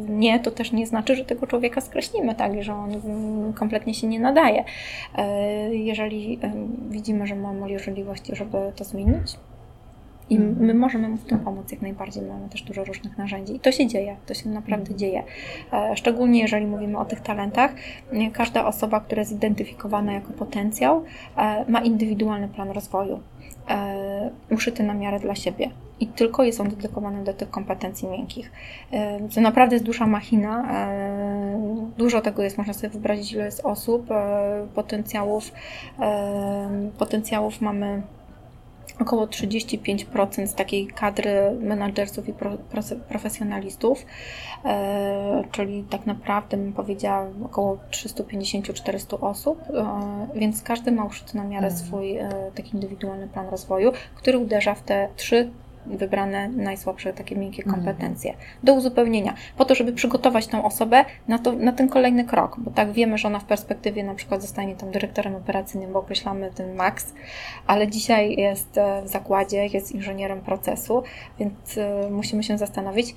nie, to też nie znaczy, że tego człowieka skreślimy, tak, że on kompletnie się nie nadaje. E, jeżeli widzimy, że ma możliwości, żeby to zmienić, i mhm. my możemy mu w tym pomóc jak najbardziej. Mamy też dużo różnych narzędzi. I to się dzieje, to się naprawdę mhm. dzieje. E, szczególnie jeżeli mówimy o tych talentach, każda osoba, która jest zidentyfikowana jako potencjał, e, ma indywidualny plan rozwoju, uszyty na miarę dla siebie i tylko jest on dedykowany do tych kompetencji miękkich. To naprawdę jest duża machina. Dużo tego jest, można sobie wyobrazić, ile jest osób, potencjałów. Potencjałów mamy około 35% z takiej kadry menadżerów i profesjonalistów, czyli tak naprawdę bym powiedziała około 350-400 osób, więc każdy ma uszyty na miarę mhm. swój taki indywidualny plan rozwoju, który uderza w te trzy wybrane najsłabsze takie miękkie mhm. kompetencje do uzupełnienia, po to, żeby przygotować tą osobę na, to, na ten kolejny krok, bo tak wiemy, że ona w perspektywie na przykład zostanie tam dyrektorem operacyjnym, bo określamy ten maks, ale dzisiaj jest e, w zakładzie, jest inżynierem procesu, więc e, musimy się zastanowić,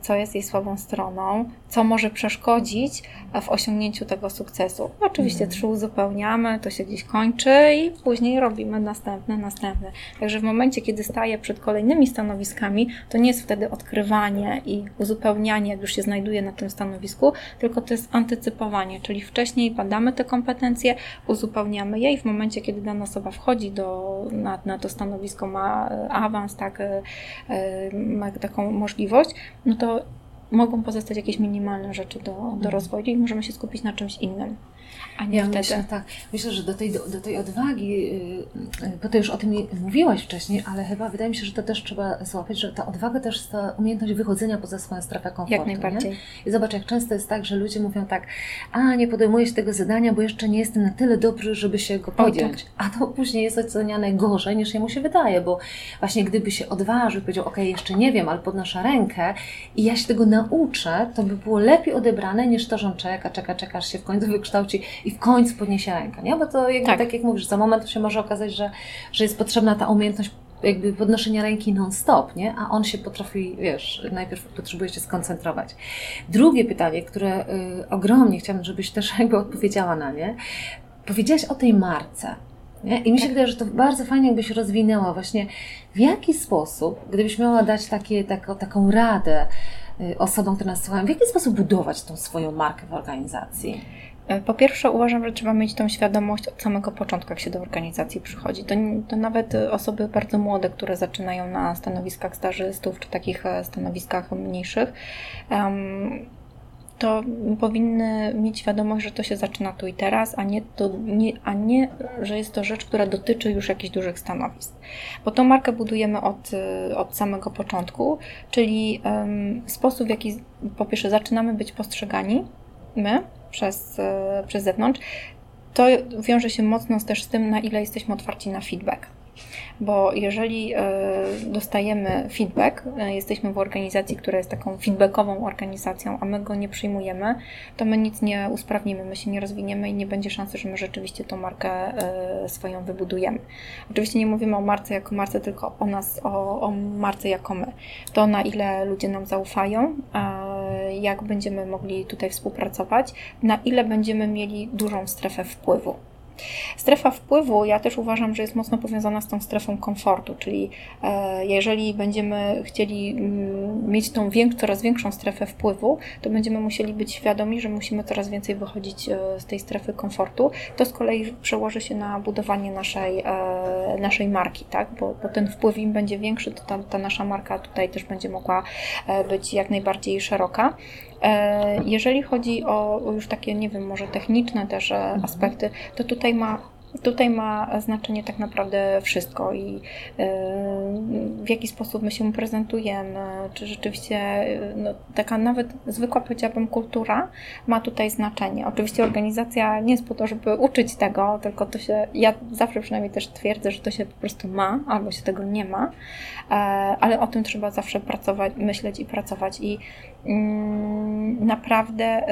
co jest jej słabą stroną, co może przeszkodzić w osiągnięciu tego sukcesu. Oczywiście mm. trzy uzupełniamy, to się gdzieś kończy i później robimy następne, następne. Także w momencie, kiedy staję przed kolejnymi stanowiskami, to nie jest wtedy odkrywanie i uzupełnianie, jak już się znajduje na tym stanowisku, tylko to jest antycypowanie, czyli wcześniej badamy te kompetencje, uzupełniamy je i w momencie, kiedy dana osoba wchodzi do, na, na to stanowisko, ma awans, tak, e, ma taką możliwość, no to mogą pozostać jakieś minimalne rzeczy do, do mhm. rozwoju i możemy się skupić na czymś innym. A nie ja wtedy. Myślę, tak. Myślę, że do tej, do, do tej odwagi, yy, bo ty już o tym mówiłaś wcześniej, ale chyba wydaje mi się, że to też trzeba złapać, że ta odwaga też jest ta umiejętność wychodzenia poza swoją strefę komfortu. Jak najbardziej. Nie? I zobacz, jak często jest tak, że ludzie mówią tak, a nie podejmuję się tego zadania, bo jeszcze nie jestem na tyle dobry, żeby się go podjąć. Tak. A to później jest oceniane gorzej, niż jemu się wydaje, bo właśnie gdyby się odważył, powiedział, ok, jeszcze nie wiem, ale podnoszę rękę i ja się tego nauczę, to by było lepiej odebrane, niż to, że on czeka, czeka, czeka, aż się w końcu wykształci i w końcu podniesie rękę, nie? Bo to jakby tak, tak jak mówisz, za moment się może okazać, że, że jest potrzebna ta umiejętność jakby podnoszenia ręki non-stop, nie? A on się potrafi, wiesz, najpierw potrzebuje się skoncentrować. Drugie pytanie, które y, ogromnie chciałabym, żebyś też jakby odpowiedziała na nie. Powiedziałaś o tej marce. Nie? I mi się tak. wydaje, że to bardzo fajnie jakbyś rozwinęła właśnie w jaki sposób, gdybyś miała dać takie, taką, taką radę y, osobom, które nas słuchają, w jaki sposób budować tą swoją markę w organizacji? E, po pierwsze, uważam, że trzeba mieć tą świadomość od samego początku, jak się do organizacji przychodzi. To, to nawet osoby bardzo młode, które zaczynają na stanowiskach stażystów czy takich e, stanowiskach mniejszych, to powinny mieć świadomość, że to się zaczyna tu i teraz, a nie, to, nie, a nie, że jest to rzecz, która dotyczy już jakichś dużych stanowisk. Bo tą markę budujemy od, e, od samego początku, czyli um, sposób, w jaki po pierwsze zaczynamy być postrzegani, my, przez, e, przez zewnątrz, to wiąże się mocno też z tym, na ile jesteśmy otwarci na feedback bo jeżeli e, dostajemy feedback, e, jesteśmy w organizacji, która jest taką feedbackową organizacją, a my go nie przyjmujemy, to my nic nie usprawnimy, my się nie rozwiniemy i nie będzie szansy, że my rzeczywiście tą markę e, swoją wybudujemy. Oczywiście nie mówimy o marce jako marce, tylko o nas, o, o marce jako my. To na ile ludzie nam zaufają, jak będziemy mogli tutaj współpracować, na ile będziemy mieli dużą strefę wpływu. Strefa wpływu, ja też uważam, że jest mocno powiązana z tą strefą komfortu, czyli e, jeżeli będziemy chcieli mm, mieć tą coraz większą strefę wpływu, to będziemy musieli być świadomi, że musimy coraz więcej wychodzić e, z tej strefy komfortu. To z kolei przełoży się na budowanie naszej, e, naszej marki, tak? bo, bo ten wpływ im będzie większy, to ta, ta nasza marka tutaj też będzie mogła być jak najbardziej szeroka. E, jeżeli chodzi o już takie, nie wiem, może techniczne też e, mhm. aspekty, to tutaj ma Tutaj ma znaczenie tak naprawdę wszystko i y, w jaki sposób my się prezentujemy, czy rzeczywiście no, taka nawet zwykła, powiedziałabym, kultura ma tutaj znaczenie. Oczywiście organizacja nie jest po to, żeby uczyć tego, tylko to się, ja zawsze przynajmniej też twierdzę, że to się po prostu ma, albo się tego nie ma, e, ale o tym trzeba zawsze pracować, myśleć i pracować i naprawdę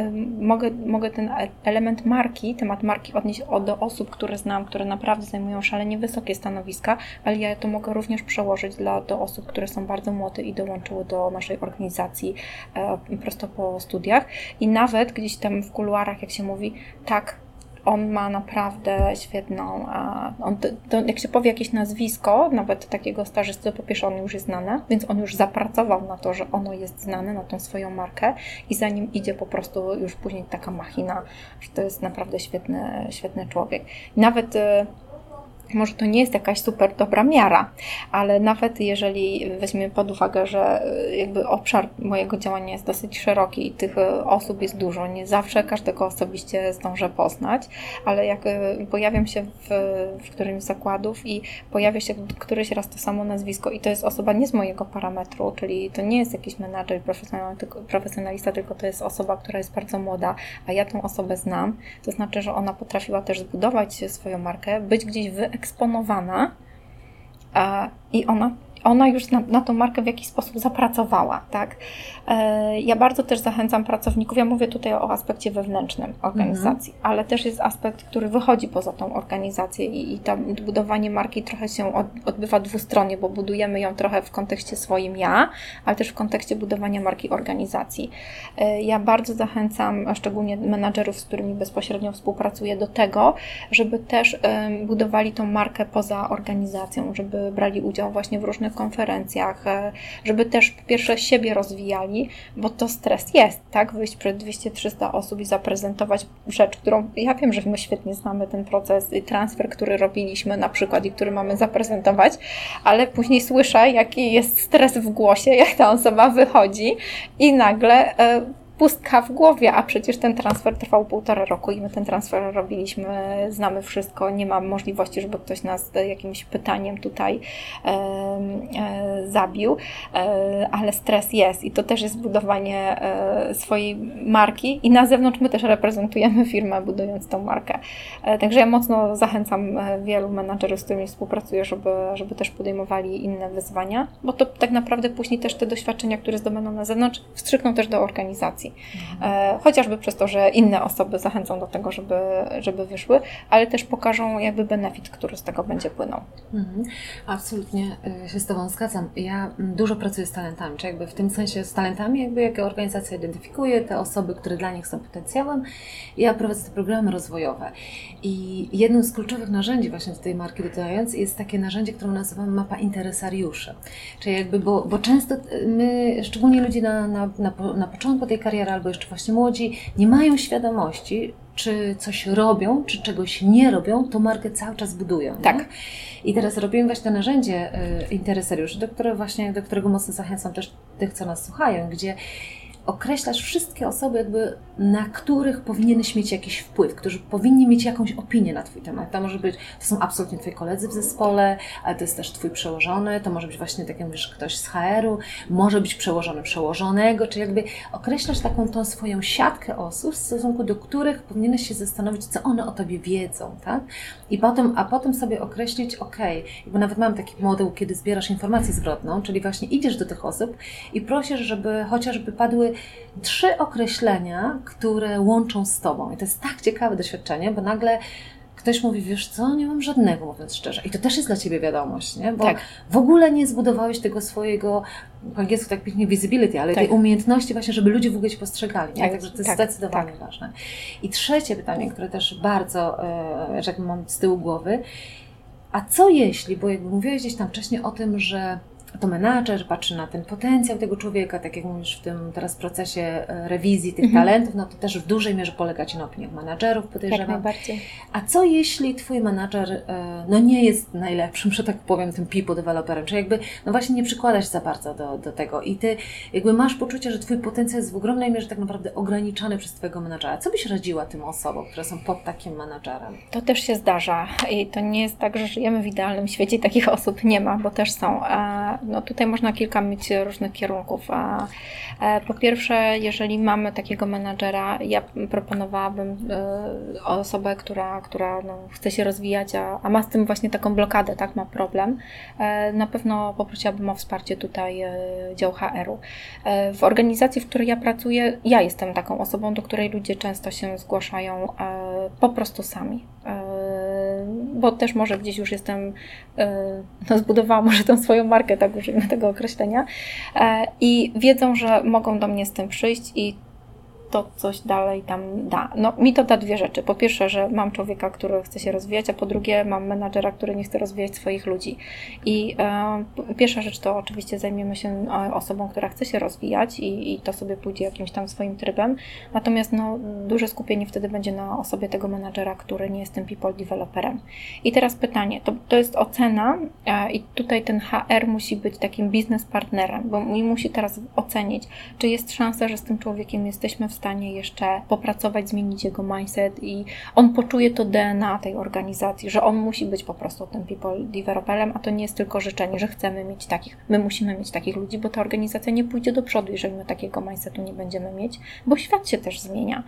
mogę, mogę ten element marki, temat marki odnieść do osób, które znam, które naprawdę zajmują szalenie wysokie stanowiska, ale ja to mogę również przełożyć dla, do osób, które są bardzo młode i dołączyły do naszej organizacji e, prosto po studiach. I nawet gdzieś tam w kuluarach, jak się mówi, tak, on ma naprawdę świetną. On, to, jak się powie jakieś nazwisko, nawet takiego stażysty, po pierwsze on już jest znany, więc on już zapracował na to, że ono jest znane, na tą swoją markę i za nim idzie po prostu już później taka machina, że to jest naprawdę świetny, świetny człowiek. Nawet y, może to nie jest jakaś super dobra miara, ale nawet jeżeli weźmiemy pod uwagę, że e, jakby obszar mojego działania jest dosyć szeroki i tych e, osób jest dużo, nie zawsze każdego osobiście zdążę poznać, ale jak e, pojawiam się w, w którymś z zakładów i pojawia się któryś raz to samo nazwisko i to jest osoba nie z mojego parametru, czyli to nie jest jakiś menadżer profesjonalista, tylko to jest osoba, która jest bardzo młoda, a ja tą osobę znam, to znaczy, że ona potrafiła też zbudować swoją markę, być gdzieś wy eksponowana i ona ona już na, na tą markę w jakiś sposób zapracowała, tak? E, ja bardzo też zachęcam pracowników, ja mówię tutaj o aspekcie wewnętrznym organizacji, mhm. ale też jest aspekt, który wychodzi poza tą organizację i, i to budowanie marki trochę się od, odbywa dwustronnie, bo budujemy ją trochę w kontekście swoim ja, ale też w kontekście budowania marki organizacji. E, ja bardzo zachęcam, szczególnie menadżerów, z którymi bezpośrednio współpracuję, do tego, żeby też budowali tą markę poza organizacją, żeby brali udział właśnie w różnych konferencjach, e, żeby też po pierwsze siebie rozwijali, bo to stres jest, tak? Wyjść przed 200-300 osób i zaprezentować rzecz, którą ja wiem, że my świetnie znamy ten proces i transfer, który robiliśmy na przykład i który mamy zaprezentować, ale później słyszę, jaki jest stres w głosie, jak ta osoba wychodzi i nagle e, pustka w głowie, a przecież ten transfer trwał półtora roku i my ten transfer robiliśmy, znamy wszystko, nie ma możliwości, żeby ktoś nas jakimś pytaniem tutaj e, e, zabił, e, ale stres jest i to też jest budowanie e, swojej marki i na zewnątrz my też reprezentujemy firmę, budując tą markę. E, także ja mocno zachęcam e, wielu menadżerów, z którymi współpracuję, żeby, żeby też podejmowali inne wyzwania, bo to tak naprawdę później też te doświadczenia, które zdobędą na zewnątrz, wstrzykną też do organizacji Mhm. Chociażby przez to, że inne osoby zachęcą do tego, żeby, żeby wyszły, ale też pokażą jakby benefit, który z tego będzie płynął. Mhm. Absolutnie e, się z Tobą zgadzam. Ja dużo pracuję z talentami, czy jakby w tym sensie z talentami, jakby jak organizacja identyfikuje te osoby, które dla nich są potencjałem. Ja prowadzę te programy rozwojowe i jednym z kluczowych narzędzi właśnie do tej marki dodając jest takie narzędzie, które nazywamy mapa interesariuszy. Czyli jakby, bo, bo często my, szczególnie ludzie na, na, na, na początku tej kariery, kariery albo jeszcze właśnie młodzi nie mają świadomości, czy coś robią, czy czegoś nie robią, to markę cały czas budują. Tak. Nie? I teraz robimy właśnie to narzędzie y, interesariuszy, do którego właśnie, do którego mocno zachęcam też tych, co nas słuchają, gdzie określasz wszystkie osoby, jakby, na których powinieneś mieć jakiś wpływ, którzy powinni mieć jakąś opinię na Twój temat. To może być, to są absolutnie Twoi koledzy w zespole, ale to jest też Twój przełożony, to może być właśnie, tak jak mówisz, ktoś z HR-u, może być przełożony przełożonego, czy jakby określasz taką tą swoją siatkę osób, w stosunku do których powinieneś się zastanowić, co one o Tobie wiedzą, tak? I potem, a potem sobie określić, ok, bo nawet mam taki model, kiedy zbierasz informację zwrotną, czyli właśnie idziesz do tych osób i prosisz, żeby chociażby padły trzy określenia, które łączą z Tobą. I to jest tak ciekawe doświadczenie, bo nagle ktoś mówi, wiesz co, nie mam żadnego, mówiąc szczerze. I to też jest dla Ciebie wiadomość, nie? Bo tak. w ogóle nie zbudowałeś tego swojego, po angielsku tak pięknie visibility, ale tak. tej umiejętności właśnie, żeby ludzie w ogóle Cię postrzegali. Nie? Tak, Także to jest tak, zdecydowanie tak. ważne. I trzecie pytanie, które też bardzo, że mam z tyłu głowy, a co jeśli, bo jakby mówiłeś gdzieś tam wcześniej o tym, że to menadżer patrzy na ten potencjał tego człowieka, tak jak mówisz w tym teraz procesie e, rewizji tych mhm. talentów, no to też w dużej mierze polega Ci na opiniach menadżerów, podejrzewam. Jak najbardziej. A co jeśli Twój menadżer e, no nie jest najlepszym, że tak powiem, tym people developerem, czy jakby no właśnie nie przykłada się za bardzo do, do tego i Ty jakby masz poczucie, że Twój potencjał jest w ogromnej mierze tak naprawdę ograniczany przez Twojego menadżera. Co byś radziła tym osobom, które są pod takim menadżerem? To też się zdarza i to nie jest tak, że żyjemy w idealnym świecie takich osób nie ma, bo też są no tutaj można kilka mieć różnych kierunków. E, po pierwsze, jeżeli mamy takiego menadżera, ja proponowałabym e, osobę, która, która no, chce się rozwijać, a, a ma z tym właśnie taką blokadę, tak, ma problem, e, na pewno poprosiłabym o wsparcie tutaj dział HR-u. W organizacji, w której ja pracuję, ja jestem taką osobą, do której ludzie często się zgłaszają po prostu sami bo też może gdzieś już jestem, e, no zbudowałam może tą swoją markę, tak użyjmy tego określenia, e, i wiedzą, że mogą do mnie z tym przyjść i to coś dalej tam da. No, mi to da dwie rzeczy. Po pierwsze, że mam człowieka, który chce się rozwijać, a po drugie, mam menadżera, który nie chce rozwijać swoich ludzi. I e, pierwsza rzecz to oczywiście zajmiemy się e, osobą, która chce się rozwijać i, i to sobie pójdzie jakimś tam swoim trybem. Natomiast no, duże skupienie wtedy będzie na osobie tego menadżera, który nie jest tym people developerem. I teraz pytanie, to, to jest ocena e, i tutaj ten HR musi być takim biznes partnerem, bo musi teraz ocenić, czy jest szansa, że z tym człowiekiem jesteśmy w stanie jeszcze popracować, zmienić jego mindset i on poczuje to DNA tej organizacji, że on musi być po prostu tym people developerem, a to nie jest tylko życzenie, że chcemy mieć takich, my musimy mieć takich ludzi, bo ta organizacja nie pójdzie do przodu, jeżeli my takiego mindsetu nie będziemy mieć, bo świat się też zmienia.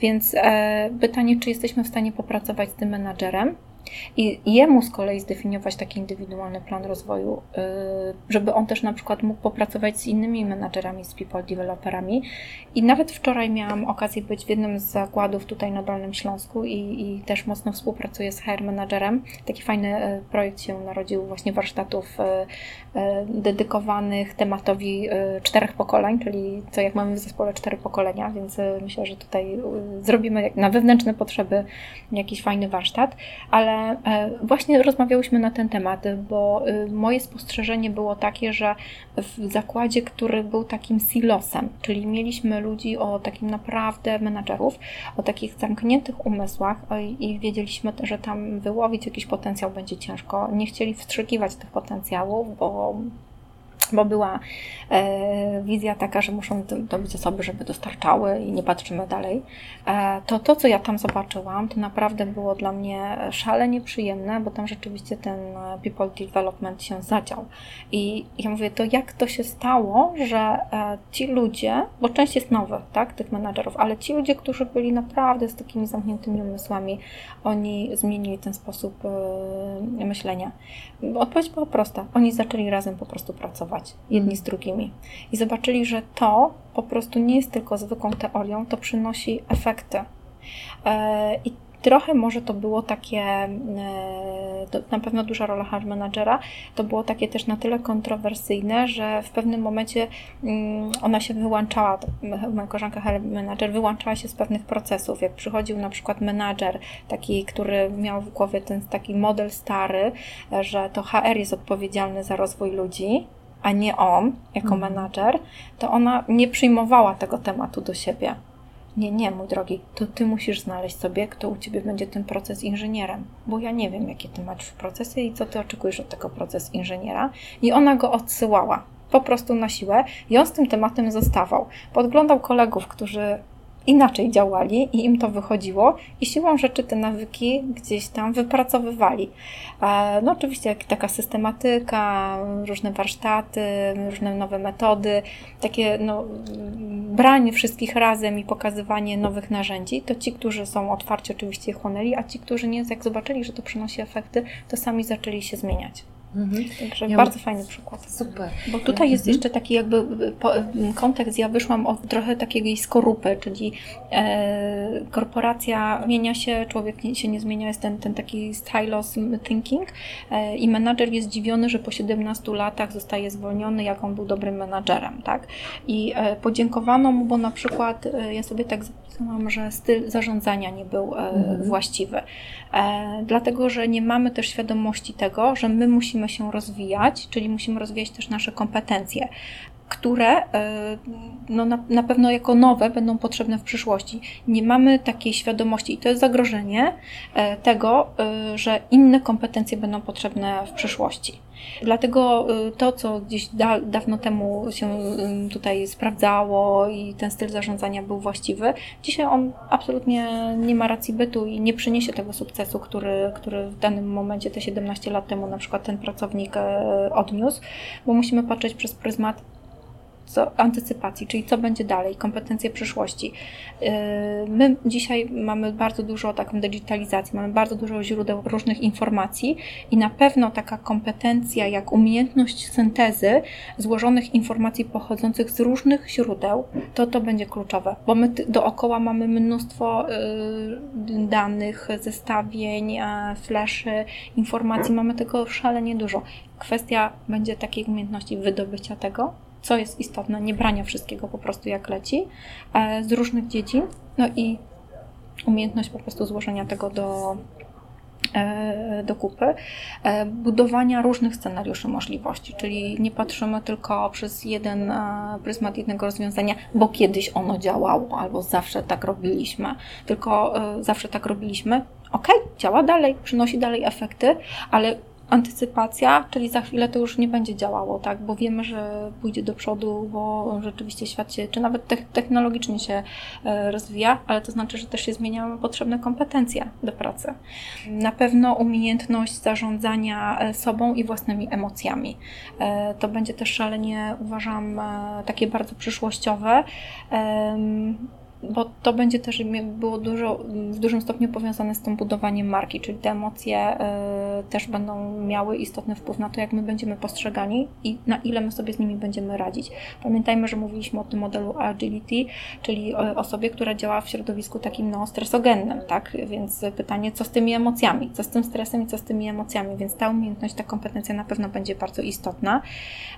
Więc e, pytanie, czy jesteśmy w stanie popracować z tym menadżerem, I jemu z kolei zdefiniować taki indywidualny plan rozwoju, y, żeby on też na przykład mógł popracować z innymi menadżerami, z people developerami. I nawet wczoraj miałam okazję być w jednym z zakładów tutaj na Dolnym Śląsku i, i też mocno współpracuję z HR managerem. Taki fajny y, projekt się narodził właśnie warsztatów y, dedykowanych tematowi czterech pokoleń, czyli co jak mamy w zespole cztery pokolenia, więc myślę, że tutaj zrobimy na wewnętrzne potrzeby jakiś fajny warsztat, ale właśnie rozmawiałyśmy na ten temat, bo y, moje spostrzeżenie było takie, że w zakładzie, który był takim silosem, czyli mieliśmy ludzi o takim naprawdę menadżerów, o takich zamkniętych umysłach i wiedzieliśmy, że tam wyłowić jakiś potencjał będzie ciężko. Nie chcieli wstrzykiwać tych potencjałów, bo bo była e, wizja taka, że muszą to być osoby, żeby dostarczały i nie patrzymy dalej, e, to to, co ja tam zobaczyłam, to naprawdę było dla mnie szalenie przyjemne, bo tam rzeczywiście ten e, people development się zadział. I ja mówię, to jak to się stało, że e, ci ludzie, bo część jest nowych, tak, tych menadżerów, ale ci ludzie, którzy byli naprawdę z takimi zamkniętymi umysłami, oni zmienili ten sposób e, myślenia. Odpowiedź była prosta. Oni zaczęli razem po prostu pracować, jedni z drugimi. I zobaczyli, że to po prostu nie jest tylko zwykłą teorią, to przynosi efekty. E, I Trochę może to było takie, e, na pewno duża rola hard managera, to było takie też na tyle kontrowersyjne, że w pewnym momencie mm, ona się wyłączała, moja koleżanka hard manager wyłączała się z pewnych procesów. Jak przychodził na przykład menadżer, taki, który miał w głowie ten taki model stary, że to HR jest odpowiedzialny za rozwój ludzi, a nie on jako mhm. menadżer, to ona nie przyjmowała tego tematu do siebie. Nie, nie, mój drogi, to ty musisz znaleźć sobie, kto u ciebie będzie ten proces inżynierem, bo ja nie wiem, jakie ty masz procesy i co ty oczekujesz od tego proces inżyniera. I ona go odsyłała po prostu na siłę i on z tym tematem zostawał. Podglądał kolegów, którzy inaczej działali i im to wychodziło i siłą rzeczy te nawyki gdzieś tam wypracowywali. E, no oczywiście taka systematyka, różne warsztaty, różne nowe metody, takie no, branie wszystkich razem i pokazywanie nowych narzędzi, to ci, którzy są otwarci oczywiście je chłonęli, a ci, którzy nie, jak zobaczyli, że to przynosi efekty, to sami zaczęli się zmieniać. Mhm. Także ja bardzo fajny przykład. Super. Bo tutaj jest mhm. jeszcze taki jakby po, kontekst, ja wyszłam od trochę takiej skorupy, czyli e, korporacja zmienia się, człowiek się nie zmienia, jest ten, ten taki stylos thinking e, i menadżer jest zdziwiony, że po 17 latach zostaje zwolniony, jak on był dobrym menadżerem, tak? I e, podziękowano mu, bo na przykład e, ja sobie tak zapisałam, że styl zarządzania nie był e, mhm. właściwy. E, dlatego, że nie mamy też świadomości tego, że my musimy się rozwijać, czyli musimy rozwijać też nasze kompetencje, które e, no, na, na pewno jako nowe będą potrzebne w przyszłości. Nie mamy takiej świadomości i to jest zagrożenie tego, że inne kompetencje będą potrzebne w przyszłości. Dlatego to, co gdzieś da, dawno temu się tutaj sprawdzało i ten styl zarządzania był właściwy, dzisiaj on absolutnie nie ma racji bytu i nie przyniesie tego sukcesu, który, który w danym momencie, te 17 lat temu na przykład ten pracownik odniósł, bo musimy patrzeć przez pryzmat co, antycypacji, czyli co będzie dalej, kompetencje przyszłości. Yy, my dzisiaj mamy bardzo dużo taką digitalizacji, mamy bardzo dużo źródeł różnych informacji i na pewno taka kompetencja jak umiejętność syntezy złożonych informacji pochodzących z różnych źródeł, to to będzie kluczowe, bo my dookoła mamy mnóstwo yy, danych, zestawień, fleszy, informacji, mamy tego szalenie dużo. Kwestia będzie takiej umiejętności wydobycia tego, co jest istotne, nie brania wszystkiego po prostu jak leci e, z różnych dziedzin, no i umiejętność po prostu złożenia tego do, e, do kupy, e, budowania różnych scenariuszy możliwości, czyli nie patrzymy tylko przez jeden pryzmat jednego rozwiązania, bo kiedyś ono działało, albo zawsze tak robiliśmy, tylko zawsze tak robiliśmy, ok, działa dalej, przynosi dalej efekty, ale antycypacja, czyli za chwilę to już nie będzie działało, tak, bo wiemy, że pójdzie do przodu, bo rzeczywiście świat się, czy nawet technologicznie się e, rozwija, ale to znaczy, że też się zmieniają potrzebne kompetencje do pracy. Na pewno umiejętność zarządzania e, sobą i własnymi emocjami. E, to będzie też szalenie, uważam, takie bardzo przyszłościowe bo to będzie też było dużo, w dużym stopniu powiązane z tym budowaniem marki, czyli te emocje y, też będą miały istotny wpływ na to, jak my będziemy postrzegani i na ile my sobie z nimi będziemy radzić. Pamiętajmy, że mówiliśmy o tym modelu agility, czyli o osobie, która działa w środowisku takim no, stresogennym, tak? Więc pytanie, co z tymi emocjami, co z tym stresem i co z tymi emocjami, więc ta umiejętność, ta kompetencja na pewno będzie bardzo istotna.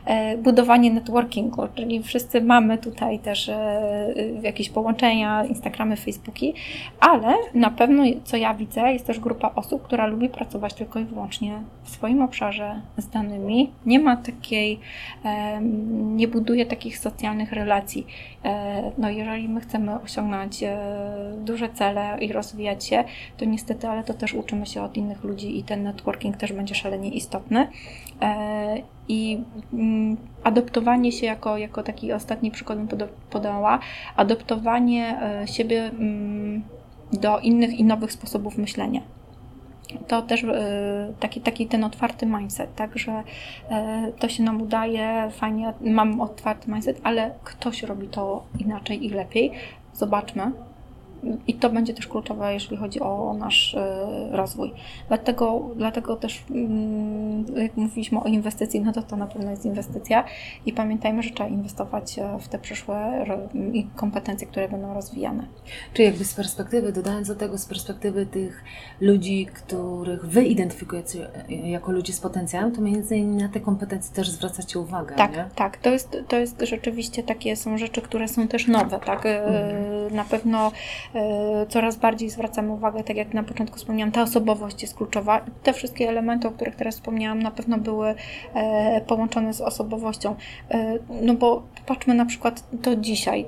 E, budowanie networkingu, czyli wszyscy mamy tutaj też e, jakieś połączenia, Instagramy, Facebooki, ale na pewno, co ja widzę, jest też grupa osób, która lubi pracować tylko i wyłącznie w swoim obszarze z danymi. Nie ma takiej, nie buduje takich socjalnych relacji. E, no jeżeli my chcemy osiągnąć duże cele i rozwijać się, to niestety, ale to też uczymy się od innych ludzi i ten networking też będzie szalenie istotny. I mm, adoptowanie się, jako, jako taki ostatni przykład bym podała, adoptowanie e, siebie mm, do innych i nowych sposobów myślenia. To też e, taki, taki ten otwarty mindset, tak, że e, to się nam udaje, fajnie, mam otwarty mindset, ale ktoś robi to inaczej i lepiej. Zobaczmy, i to będzie też kluczowe, jeżeli chodzi o nasz e, rozwój. Dlatego, dlatego też, mm, jak mówiliśmy o inwestycji, no to to na pewno jest inwestycja i pamiętajmy, że trzeba inwestować e, w te przyszłe kompetencje, które będą rozwijane. Czyli jakby z perspektywy, dodając do tego, z perspektywy tych ludzi, których Wy identyfikujecie e, jako ludzi z potencjałem, to między innymi na te kompetencje też zwracacie uwagę, Tak, nie? tak. To jest, to jest rzeczywiście takie są rzeczy, które są też nowe, tak? Mhm. Na pewno E, coraz bardziej zwracamy uwagę, tak jak na początku wspomniałam, ta osobowość jest kluczowa. Te wszystkie elementy, o których teraz wspomniałam, na pewno były e, połączone z osobowością. E, no bo patrzmy na przykład to dzisiaj,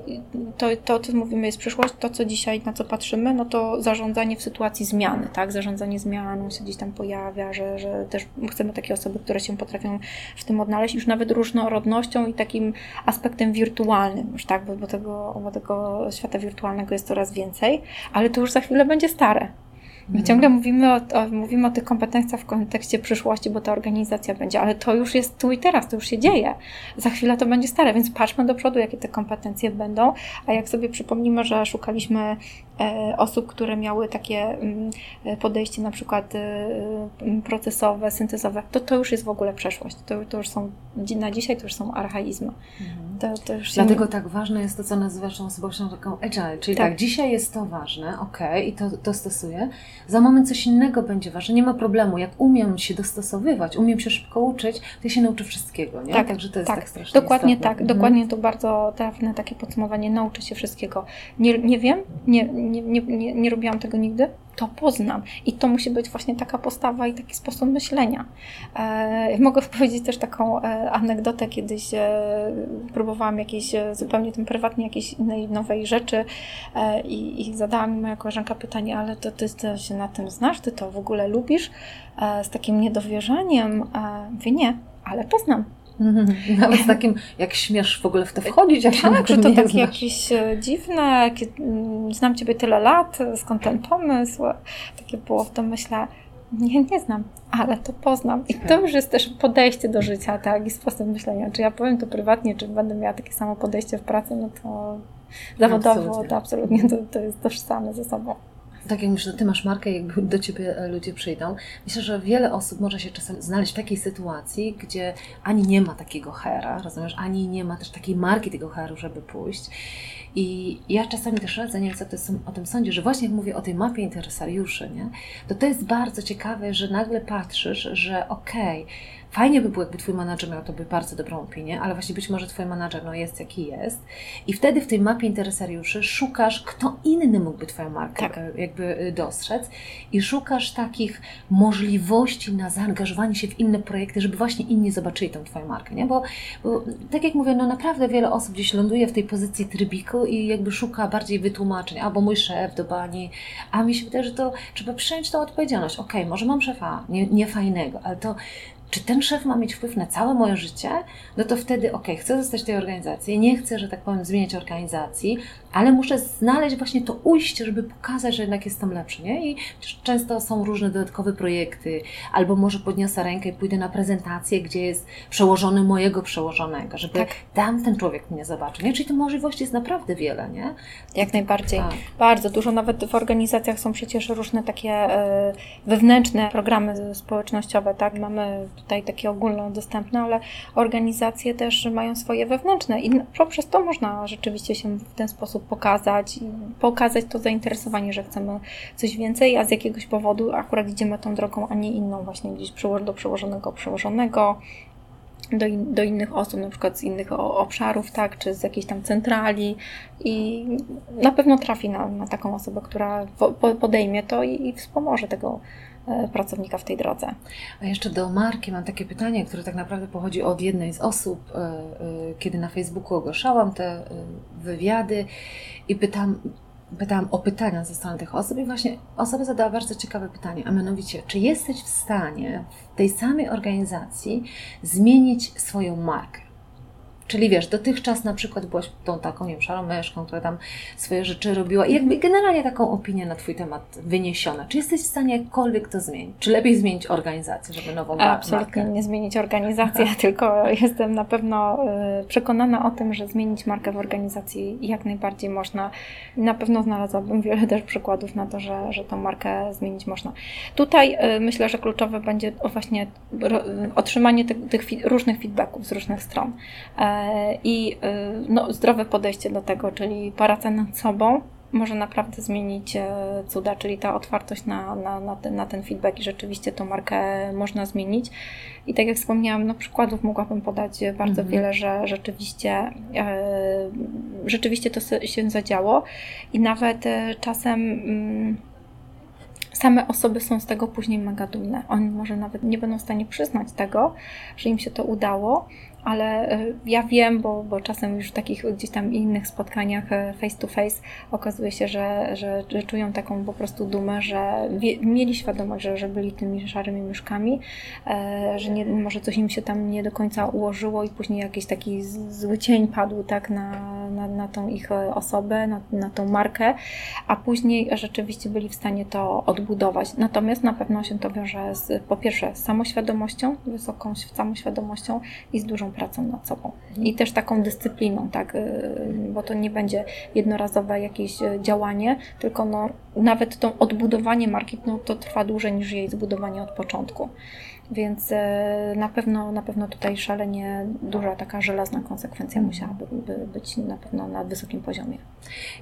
to, to co mówimy jest przyszłość, to co dzisiaj, na co patrzymy, no to zarządzanie w sytuacji zmiany, tak? Zarządzanie zmianą się gdzieś tam pojawia, że, że też chcemy takie osoby, które się potrafią w tym odnaleźć, już nawet różnorodnością i takim aspektem wirtualnym, już tak, bo, bo, tego, bo tego świata wirtualnego jest coraz więcej więcej, ale to już za chwilę będzie stare. My mhm. ciągle mówimy o, o, mówimy o tych kompetencjach w kontekście przyszłości, bo ta organizacja będzie, ale to już jest tu i teraz, to już się dzieje. Za chwilę to będzie stare, więc patrzmy do przodu, jakie te kompetencje będą. A jak sobie przypomnimy, że szukaliśmy osób, które miały takie mm, e, podejście na przykład e, procesowe, syntezowe, to to już jest w ogóle przeszłość. To, to już są, na dzisiaj to już są archaizmy. Mhm. To, to Dlatego tak ważne jest to, co nazywasz osobowością taką agile, czyli tak. tak, dzisiaj jest to ważne, ok, i to, to stosuję, za moment coś innego będzie ważne, nie ma problemu. Jak umiem się dostosowywać, umiem się szybko uczyć, to ja się nauczę wszystkiego, nie? Tak, Także to jest tak, tak strasznie Dokładnie istotne. tak, mhm. dokładnie to bardzo trafne takie podsumowanie, nauczę się wszystkiego. Nie, nie wiem, nie, nie, nie, nie, nie robiłam tego nigdy, to poznam. I to musi być właśnie taka postawa i taki sposób myślenia. E, mogę powiedzieć też taką e, anegdotę. Kiedyś e, próbowałam jakieś, e, zupełnie tym prywatnie, jakiejś innej, nowej rzeczy e, i, i zadała mi moja koleżanka pytanie, ale to ty, ty się na tym znasz? Ty to w ogóle lubisz? E, z takim niedowierzaniem. E, mówię, nie, ale poznam. Nawet z takim, jak śmiesz w ogóle w to wchodzić, jak tak, się na że to takie znasz. jakieś e, dziwne, mm, znam Ciebie tyle lat, skąd ten pomysł? Takie było w tym myślę, nie, nie znam, ale to poznam. I to już jest też podejście do życia, tak, i sposób myślenia. Czy ja powiem to prywatnie, czy będę miała takie samo podejście w pracy, no to zawodowo absolutnie. to absolutnie to, to jest tożsame ze sobą tak jak myślę, Ty masz markę, jakby do Ciebie e, ludzie przyjdą. Myślę, że wiele osób może się czasem znaleźć w takiej sytuacji, gdzie ani nie ma takiego hera, rozumiesz, ani nie ma też takiej marki tego heru, żeby pójść. I ja czasami też radzę, nie wiem co ty o tym sądzisz, że właśnie jak mówię o tej mapie interesariuszy, nie, to to jest bardzo ciekawe, że nagle patrzysz, że okej, okay, Fajnie by było, jakby Twój menadżer miał tobie bardzo dobrą opinię, ale właśnie być może Twój menadżer no, jest jaki jest. I wtedy w tej mapie interesariuszy szukasz, kto inny mógłby Twoją markę tak. E, jakby e, dostrzec i szukasz takich możliwości na zaangażowanie się w inne projekty, żeby właśnie inni zobaczyli tą Twoją markę, nie? Bo, bo tak jak mówię, no naprawdę wiele osób gdzieś ląduje w tej pozycji trybiku i jakby szuka bardziej wytłumaczeń, albo mój szef do bani, a mi się wydaje, że to trzeba przyjąć tą odpowiedzialność. Okej, okay, może mam szefa nie, niefajnego, ale to czy ten szef ma mieć wpływ na całe moje życie, no to wtedy, ok, chcę zostać w tej organizacji, nie chcę, że tak powiem, zmieniać organizacji, ale muszę znaleźć właśnie to ujście, żeby pokazać, że jednak jestem lepszy, nie? I często są różne dodatkowe projekty, albo może podniosę rękę i pójdę na prezentację, gdzie jest przełożony mojego przełożonego, żeby tak. tam ten człowiek mnie zobaczył, nie? Czyli tych możliwości jest naprawdę wiele, nie? Jak najbardziej. Tak. Bardzo dużo, nawet w organizacjach są przecież różne takie e, wewnętrzne programy społecznościowe, tak? Mamy tutaj takie ogólnodostępne, ale organizacje też mają swoje wewnętrzne i poprzez to można rzeczywiście się w ten sposób pokazać, pokazać to zainteresowanie, że chcemy coś więcej, a z jakiegoś powodu akurat idziemy tą drogą, a nie inną, właśnie gdzieś do przełożonego, przełożonego, do, in, do innych osób, na przykład z innych obszarów, tak, czy z jakiejś tam centrali i na pewno trafi na, na taką osobę, która podejmie to i, i wspomoże tego pracownika w tej drodze. A jeszcze do marki mam takie pytanie, które tak naprawdę pochodzi od jednej z osób, e, e, kiedy na Facebooku ogłaszałam te wywiady i pytam, pytałam o pytania ze strony tych osób i właśnie osoba zadała bardzo ciekawe pytanie, a mianowicie, czy jesteś w stanie w tej samej organizacji zmienić swoją markę? Czyli wiesz, dotychczas na przykład byłaś tą taką, nie wiem, szarą myszką, która tam swoje rzeczy robiła i jakby generalnie taką opinię na Twój temat wyniesiona. Czy jesteś w stanie jakkolwiek to zmienić? Czy lepiej zmienić organizację, żeby nową markę? Absolutnie nie zmienić organizację, tylko jestem na pewno y, przekonana o tym, że zmienić markę w organizacji jak najbardziej można. Na pewno znalazłabym wiele też przykładów na to, że, że tą markę zmienić można. Tutaj y, myślę, że kluczowe będzie właśnie otrzymanie tych, tych różnych feedbacków z różnych stron e, i y, no, zdrowe podejście do tego, czyli praca nad sobą może naprawdę zmienić e, cuda, czyli ta otwartość na, na, na, ten, na ten feedback i rzeczywiście tą markę można zmienić. I tak jak wspomniałam, no przykładów mogłabym podać bardzo mhm. wiele, że rzeczywiście, e, rzeczywiście to się zadziało i nawet e, czasem mm, same osoby są z tego później mega dumne. Oni może nawet nie będą w stanie przyznać tego, że im się to udało, ale e, ja wiem, bo, bo czasem już w takich gdzieś tam innych spotkaniach e, face to face okazuje się, że, że, że czują taką po prostu dumę, że wie, mieli świadomość, że, że byli tymi szarymi myszkami, e, że nie, może coś im się tam nie do końca ułożyło i później jakiś taki zły cień padł tak na, na, na tą ich osobę, na, na tą markę, a później rzeczywiście byli w stanie to odbudować. Natomiast na pewno się to wiąże z, po pierwsze z samoświadomością, wysoką samoświadomością i z dużą pracą nad sobą i też taką dyscypliną, tak, y, bo to nie będzie jednorazowe jakieś y, działanie, tylko no, nawet to odbudowanie marki no, to trwa dłużej niż jej zbudowanie od początku. Więc y, na pewno, na pewno tutaj szalenie duża taka żelazna konsekwencja musiałaby być na pewno na wysokim poziomie.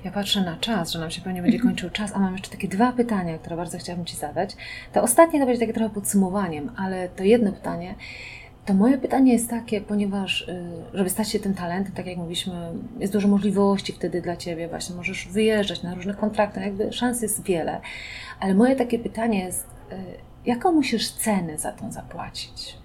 Ja patrzę na czas, że nam się pewnie będzie kończył czas, a mam jeszcze takie dwa pytania, które bardzo chciałabym Ci zadać. To ostatnie to będzie takie trochę podsumowaniem, ale to jedno pytanie to moje pytanie jest takie, ponieważ, y, żeby stać się tym talentem, tak jak mówiliśmy, jest dużo możliwości wtedy dla Ciebie, właśnie możesz wyjeżdżać na różne kontrakty, no jakby szans jest wiele, ale moje takie pytanie jest, y, jaką musisz cenę za to zapłacić?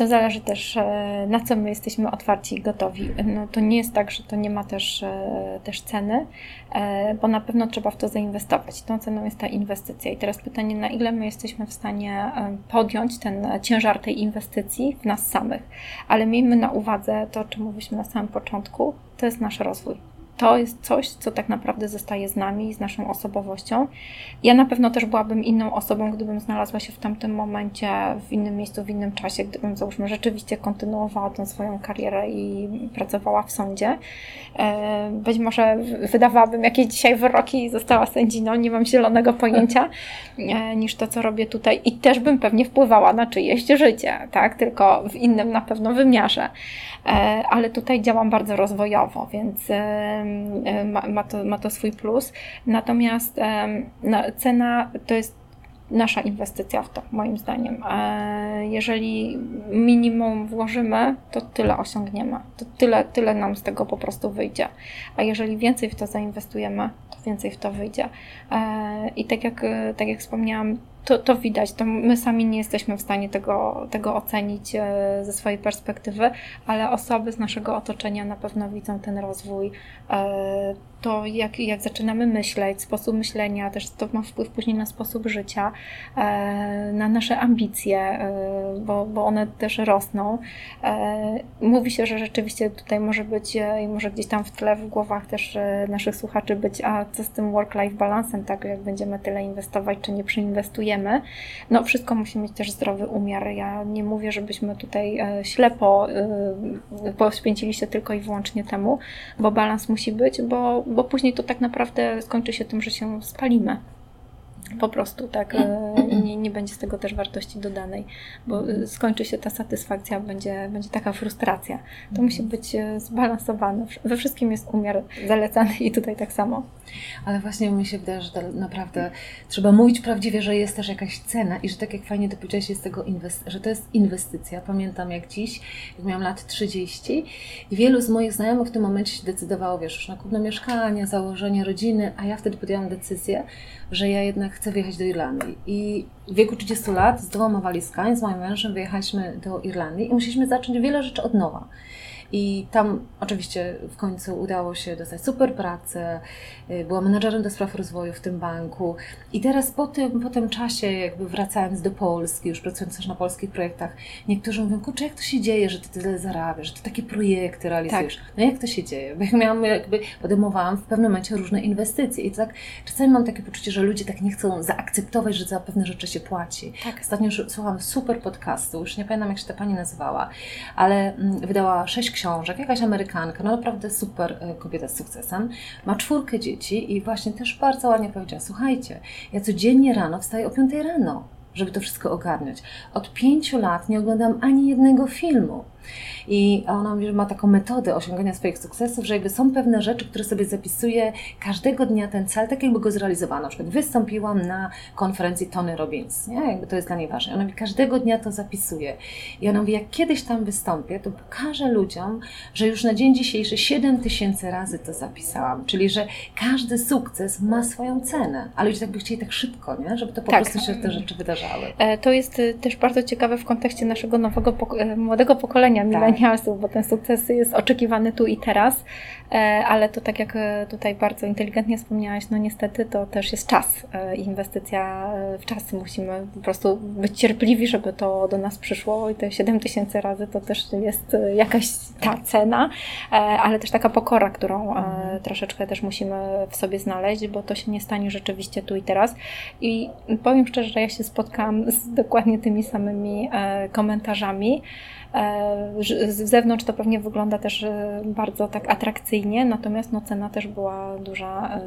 To zależy też, e, na co my jesteśmy otwarci i gotowi. No, to nie jest tak, że to nie ma też, e, też ceny, e, bo na pewno trzeba w to zainwestować. Tą ceną jest ta inwestycja. I teraz pytanie, na ile my jesteśmy w stanie podjąć ten ciężar tej inwestycji w nas samych. Ale miejmy na uwadze to, o czym mówiliśmy na samym początku, to jest nasz rozwój to jest coś, co tak naprawdę zostaje z nami, z naszą osobowością. Ja na pewno też byłabym inną osobą, gdybym znalazła się w tamtym momencie, w innym miejscu, w innym czasie, gdybym załóżmy rzeczywiście kontynuowała tę swoją karierę i pracowała w sądzie. E, być może wydawałabym jakieś dzisiaj wyroki i została sędziną, nie mam zielonego pojęcia, e, niż to, co robię tutaj. I też bym pewnie wpływała na czyjeś życie, tak? Tylko w innym na pewno wymiarze. E, ale tutaj działam bardzo rozwojowo, więc ma, to, ma to swój plus. Natomiast cena to jest nasza inwestycja w to, moim zdaniem. E, jeżeli minimum włożymy, to tyle osiągniemy, to tyle, tyle nam z tego po prostu wyjdzie. A jeżeli więcej w to zainwestujemy, to więcej w to wyjdzie. E, I tak jak, tak jak wspomniałam, to, to widać, to my sami nie jesteśmy w stanie tego, tego ocenić e, ze swojej perspektywy, ale osoby z naszego otoczenia na pewno widzą ten rozwój to jak, jak zaczynamy myśleć, sposób myślenia, też to ma wpływ później na sposób życia, e, na nasze ambicje, e, bo, bo one też rosną. E, mówi się, że rzeczywiście tutaj może być i może gdzieś tam w tle, w głowach też naszych słuchaczy być, a co z tym work-life balansem, tak, jak będziemy tyle inwestować, czy nie No wszystko musi mieć też zdrowy umiar. Ja nie mówię, żebyśmy tutaj ślepo poświęcili się tylko i wyłącznie temu, bo balans musi być, bo bo później to tak naprawdę skończy się tym, że się spalimy. Po prostu, tak. E, nie, nie będzie z tego też wartości dodanej, bo e, skończy się ta satysfakcja, będzie, będzie taka frustracja. To musi być e, zbalansowane. We wszystkim jest umiar zalecany i tutaj tak samo. Ale właśnie mi się wydaje, że naprawdę trzeba mówić prawdziwie, że jest też jakaś cena i że tak jak fajnie to powiedziałeś, jest tego że to jest inwestycja. Pamiętam jak dziś, jak miałam lat 30 i wielu z moich znajomych w tym momencie się decydowało, wiesz, już na kupno mieszkania, założenie rodziny, a ja wtedy podjęłam decyzję, że ja jednak chcę wyjechać do Irlandii. I w wieku 30 lat z dwoma walizkami, z moim mężem wyjechaliśmy do Irlandii i musieliśmy zacząć wiele rzeczy od nowa. I tam oczywiście w końcu udało się dostać super pracę, y, była menadżerem do spraw rozwoju w tym banku. I teraz po tym, po tym czasie, jakby wracając do Polski, już pracując też na polskich projektach, niektórzy mówią, kurczę, jak to się dzieje, że ty tyle zarabiasz, że ty takie projekty realizujesz. Tak. No jak to się dzieje? Bo ja miałam, jakby podejmowałam w pewnym momencie różne inwestycje i tak czasami mam takie poczucie, że ludzie tak nie chcą zaakceptować, że za pewne rzeczy się płaci. Tak. Ostatnio słuchałam super podcastu, już nie pamiętam jak się ta pani nazywała, ale mm, wydała sześć książek, jakaś Amerykanka, no naprawdę super e, kobieta z sukcesem, ma czwórkę dzieci i właśnie też bardzo ładnie powiedziała, słuchajcie, ja codziennie rano wstaję o 5 rano, żeby to wszystko ogarniać. Od pięciu lat nie oglądam ani jednego filmu. I ona mówi, że ma taką metodę osiągania swoich sukcesów, że jakby są pewne rzeczy, które sobie zapisuje każdego dnia ten cel, tak jakby go zrealizowała. Na przykład wystąpiłam na konferencji Tony Robbins, nie? Jakby to jest dla niej ważne. Ona mówi, każdego dnia to zapisuje. I ona mówi, jak kiedyś tam wystąpię, to pokażę ludziom, że już na dzień dzisiejszy 7 tysięcy razy to zapisałam. Czyli, że każdy sukces ma swoją cenę. A ludzie tak by chcieli tak szybko, nie? Żeby to po tak. prostu się te rzeczy wydarzały. E, to jest y, też bardzo ciekawe w kontekście naszego nowego, e, młodego pokolenia, tak milenialsów, bo ten sukces jest oczekiwany tu i teraz, e, ale to tak jak e, tutaj bardzo inteligentnie wspomniałaś, no niestety to też jest czas e, i inwestycja w czas. Musimy po prostu być cierpliwi, żeby to do nas przyszło i te 7 tysięcy razy to też jest jakaś ta cena, ale też taka pokora, którą mhm. troszeczkę też musimy w sobie znaleźć, bo to się nie stanie rzeczywiście tu i teraz. I powiem szczerze, że ja się spotkałam z dokładnie tymi samymi komentarzami. Z zewnątrz to pewnie wygląda też e, bardzo tak atrakcyjnie, natomiast no, cena też była duża e,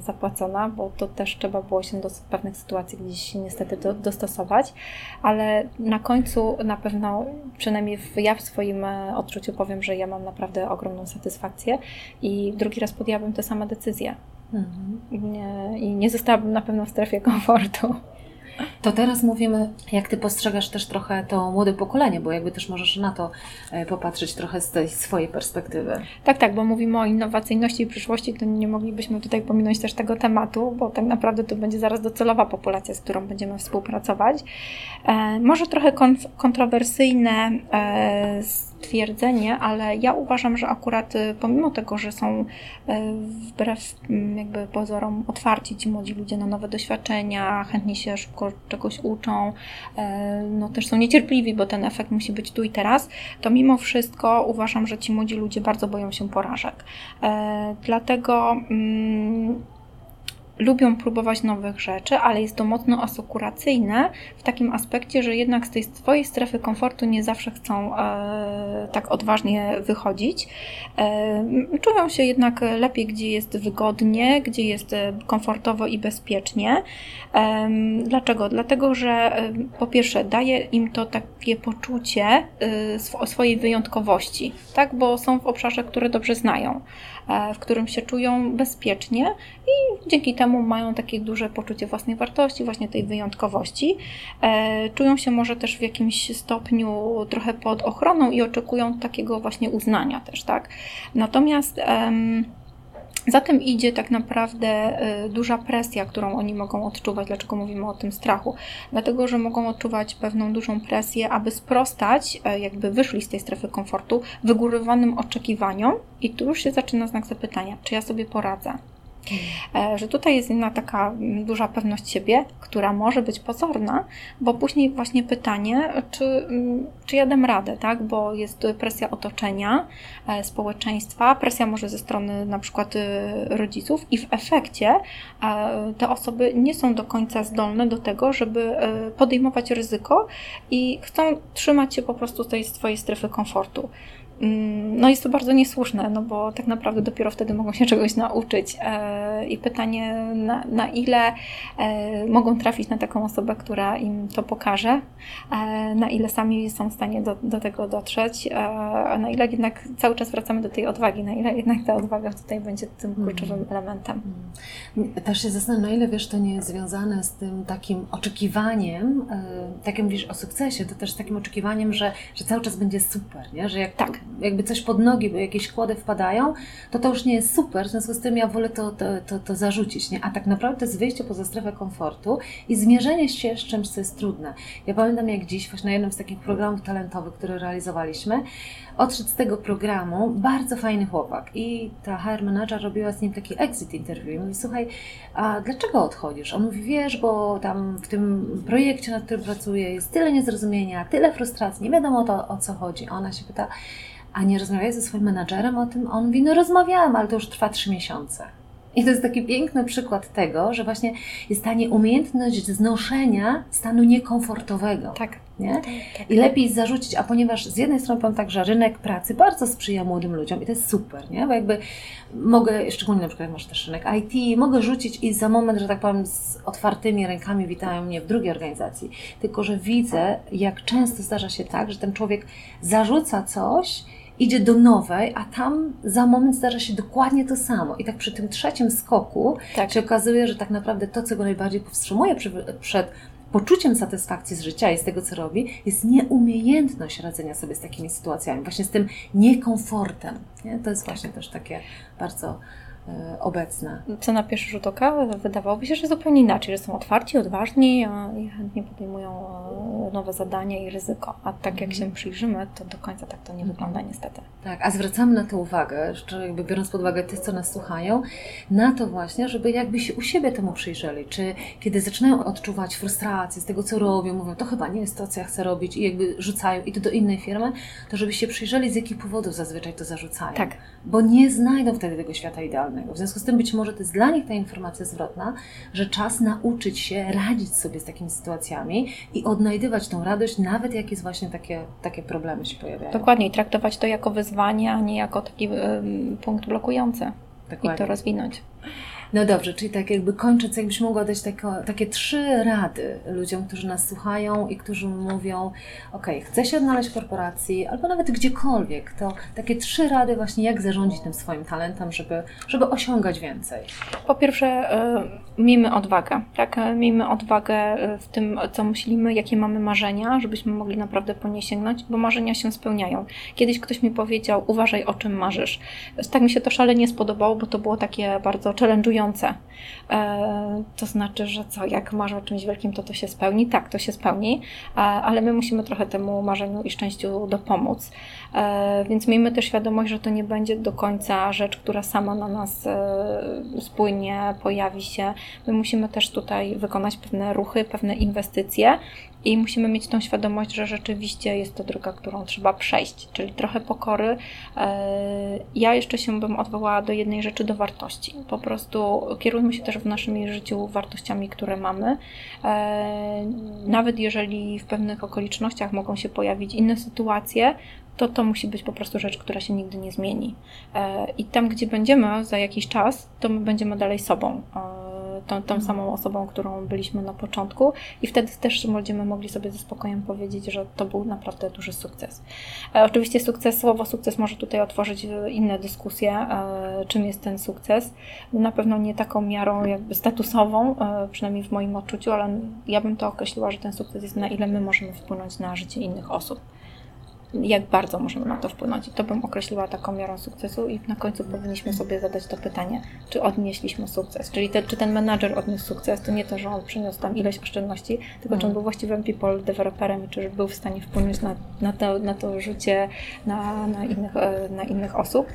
zapłacona, bo to też trzeba było się do pewnych sytuacji gdzieś niestety do, dostosować, ale na końcu na pewno, przynajmniej ja w swoim e, odczuciu powiem, że ja mam naprawdę ogromną satysfakcję i drugi raz podjęłabym te same decyzje. Mhm. Nie, I nie zostałabym na pewno w strefie komfortu. To teraz mówimy, jak Ty postrzegasz też trochę to młode pokolenie, bo jakby też możesz na to e, popatrzeć trochę z tej swojej perspektywy. Tak, tak, bo mówimy o innowacyjności i przyszłości, to nie moglibyśmy tutaj pominąć też tego tematu, bo tak naprawdę to będzie zaraz docelowa populacja, z którą będziemy współpracować. E, może trochę kontrowersyjne e, twierdzenie, ale ja uważam, że akurat y, pomimo tego, że są y, wbrew mm, jakby pozorom otwarci ci młodzi ludzie na nowe doświadczenia, chętnie się szybko czegoś uczą, y, no też są niecierpliwi, bo ten efekt musi być tu i teraz, to mimo wszystko uważam, że ci młodzi ludzie bardzo boją się porażek. Dlatego mm, lubią próbować nowych rzeczy, ale jest to mocno asekuracyjne w takim aspekcie, że jednak z tej swojej strefy komfortu nie zawsze chcą e, tak odważnie wychodzić. E, czują się jednak lepiej, gdzie jest wygodnie, gdzie jest e, komfortowo i bezpiecznie. E, dlaczego? Dlatego, że e, po pierwsze daje im to takie poczucie e, swojej wyjątkowości, tak? bo są w obszarze, które dobrze znają. E, w którym się czują bezpiecznie i dzięki temu mają takie duże poczucie własnej wartości, właśnie tej wyjątkowości. E, czują się może też w jakimś stopniu trochę pod ochroną i oczekują takiego właśnie uznania też, tak? Natomiast Za tym idzie tak naprawdę y, duża presja, którą oni mogą odczuwać. Dlaczego mówimy o tym strachu? Dlatego, że mogą odczuwać pewną dużą presję, aby sprostać, y, jakby wyszli z tej strefy komfortu, wygórowanym oczekiwaniom, i tu już się zaczyna znak zapytania, czy ja sobie poradzę. E, że tutaj jest inna taka duża pewność siebie, która może być pozorna, bo później właśnie pytanie, czy, mm, czy ja dam radę, tak? Bo jest presja otoczenia, e, społeczeństwa, presja może ze strony na przykład e, rodziców i w efekcie te osoby nie są do końca zdolne do tego, żeby podejmować ryzyko i chcą trzymać się po prostu tej swojej strefy komfortu. Mm, no jest to bardzo niesłuszne, no bo tak naprawdę dopiero wtedy mogą się czegoś nauczyć. E, I pytanie, na, na ile e, mogą trafić na taką osobę, która im to pokaże, e, na ile sami są w stanie do, do tego dotrzeć, a na ile jednak cały czas wracamy do tej odwagi, na ile jednak ta odwaga tutaj będzie tym mhm. kluczowym elementem. Mm. Też się zastanawiam, na ile wiesz, to nie jest związane z tym takim oczekiwaniem, tak jak mówisz o sukcesie, to też z takim oczekiwaniem, że, że cały czas będzie super, nie? że jak tak jakby coś pod nogi, bo jakieś kłody wpadają, to to już nie jest super, w związku z tym ja wolę to, to, to, to zarzucić, nie? A tak naprawdę to jest wyjście poza strefę komfortu i zmierzenie się z czymś, co jest trudne. Ja pamiętam jak dziś, właśnie na jednym z takich programów talentowych, które realizowaliśmy, odszedł z tego programu bardzo fajny chłopak i ta HR manager robiła z nim taki exit interview i mówi, słuchaj, a dlaczego odchodzisz? On mówi, wiesz, bo tam w tym projekcie, nad którym pracuję jest tyle niezrozumienia, tyle frustracji, nie wiadomo to, o co chodzi. A ona się pyta, a nie rozmawiałeś ze swoim menadżerem o tym? On mówi, no rozmawiałem, ale to już trwa trzy miesiące. I to jest taki piękny przykład tego, że właśnie jest ta nieumiejętność znoszenia stanu niekomfortowego. Tak. Nie? Tak, tak. I lepiej zarzucić, a ponieważ z jednej strony powiem tak, że rynek pracy bardzo sprzyja młodym ludziom i to jest super, nie? Bo jakby mogę, szczególnie na przykład jak masz też rynek IT, mogę rzucić i za moment, że tak powiem, z otwartymi rękami witają mnie w drugiej organizacji. Tylko, że widzę, jak często zdarza się tak, że ten człowiek zarzuca coś, idzie do nowej, a tam za moment zdarza się dokładnie to samo. I tak przy tym trzecim skoku tak. się okazuje, że tak naprawdę to, co go najbardziej powstrzymuje przed poczuciem satysfakcji z życia i z tego, co robi, jest nieumiejętność radzenia sobie z takimi sytuacjami, właśnie z tym niekomfortem. Nie? To jest tak. właśnie też takie bardzo obecne. Co na pierwszy rzut oka wydawałoby się, że zupełnie inaczej, że są otwarci, odważni i chętnie podejmują e, nowe zadania i ryzyko. A tak jak się przyjrzymy, to do końca tak to nie wygląda niestety. Tak, a zwracamy na to uwagę, jeszcze jakby biorąc pod uwagę tych, co nas słuchają, na to właśnie, żeby jakby się u siebie temu przyjrzeli. Czy kiedy zaczynają odczuwać frustrację z tego, co robią, mówią, to chyba nie jest to, co ja chcę robić i jakby rzucają i to do innej firmy, to żeby się przyjrzeli, z jakich powodów zazwyczaj to zarzucają. Tak. Bo nie znajdą wtedy tego świata idealnego w związku z tym być może to jest dla nich ta informacja zwrotna, że czas nauczyć się radzić sobie z takimi sytuacjami i odnajdywać tą radość, nawet jak jest właśnie takie, takie problemy się pojawiają. Dokładnie, i traktować to jako wyzwanie, a nie jako taki um, punkt blokujący. Dokładnie. I to rozwinąć. No dobrze, czyli tak jakby kończąc, jakbyś mogła dać takie trzy rady ludziom, którzy nas słuchają i którzy mówią, ok, chcę się odnaleźć w korporacji albo nawet gdziekolwiek, to takie trzy rady właśnie, jak zarządzić tym swoim talentem, żeby, żeby osiągać więcej. Po pierwsze, y, miejmy odwagę, tak? Miejmy odwagę w tym, co myślimy, jakie mamy marzenia, żebyśmy mogli naprawdę po nie sięgnąć, bo marzenia się spełniają. Kiedyś ktoś mi powiedział, uważaj o czym marzysz. Tak mi się to szalenie spodobało, bo to było takie bardzo challenge'ujące E, to znaczy, że co, jak marzę o czymś wielkim, to to się spełni? Tak, to się spełni, e, ale my musimy trochę temu marzeniu i szczęściu dopomóc. E, więc miejmy też świadomość, że to nie będzie do końca rzecz, która sama na nas spłynie, pojawi się. My musimy też tutaj wykonać pewne ruchy, pewne inwestycje, i musimy mieć tą świadomość, że rzeczywiście jest to droga, którą trzeba przejść, czyli trochę pokory. E, ja jeszcze się bym odwołała do jednej rzeczy, do wartości. Po prostu kierujmy się też w naszym życiu wartościami, które mamy. E, nawet jeżeli w pewnych okolicznościach mogą się pojawić inne sytuacje, to to musi być po prostu rzecz, która się nigdy nie zmieni. E, I tam, gdzie będziemy za jakiś czas, to my będziemy dalej sobą tą, tą samą osobą, którą byliśmy na początku i wtedy też będziemy mogli sobie ze spokojem powiedzieć, że to był naprawdę duży sukces. E, oczywiście sukces, słowo sukces może tutaj otworzyć inne dyskusje, e, czym jest ten sukces. Na pewno nie taką miarą jakby statusową, e, przynajmniej w moim odczuciu, ale ja bym to określiła, że ten sukces jest na ile my możemy wpłynąć na życie innych osób. Jak bardzo możemy na to wpłynąć. I to bym określiła taką miarą sukcesu i na końcu powinniśmy sobie zadać to pytanie, czy odnieśliśmy sukces. Czyli te, czy ten menadżer odniósł sukces, to nie to, że on przyniósł tam ileś oszczędności, tylko czy on był właściwym people developerem i czy był w stanie wpłynąć na, na, to, na to życie na, na, innych, e, na innych osób.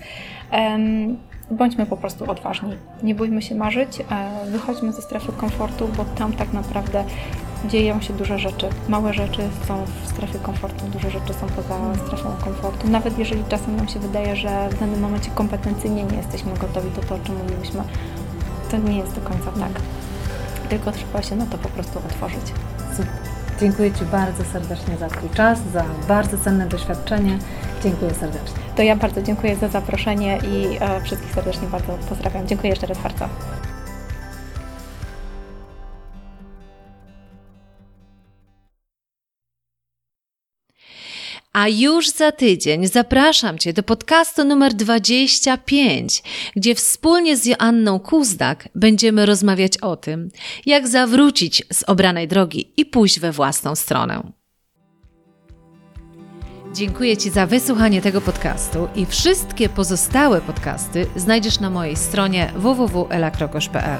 Um, bądźmy po prostu odważni. Nie bójmy się marzyć, e, wychodźmy ze strefy komfortu, bo tam tak naprawdę dzieją się duże rzeczy. Małe rzeczy są w strefie komfortu, duże rzeczy są poza strefą komfortu. Nawet jeżeli czasem nam się wydaje, że w danym momencie kompetencyjnie nie jesteśmy gotowi do to, o czym mówiliśmy, to nie jest do końca tak. Tylko trzeba się na to po prostu otworzyć. Dziękuję Ci bardzo serdecznie za Twój czas, za bardzo cenne doświadczenie. Dziękuję serdecznie. To ja bardzo dziękuję za zaproszenie i e, wszystkich serdecznie bardzo pozdrawiam. Dziękuję jeszcze raz bardzo. A już za tydzień zapraszam Cię do podcastu numer 25, gdzie wspólnie z Joanną Kuzdak będziemy rozmawiać o tym, jak zawrócić z obranej drogi i pójść we własną stronę. Dziękuję Ci za wysłuchanie tego podcastu i wszystkie pozostałe podcasty znajdziesz na mojej stronie www.elakrokosz.pl.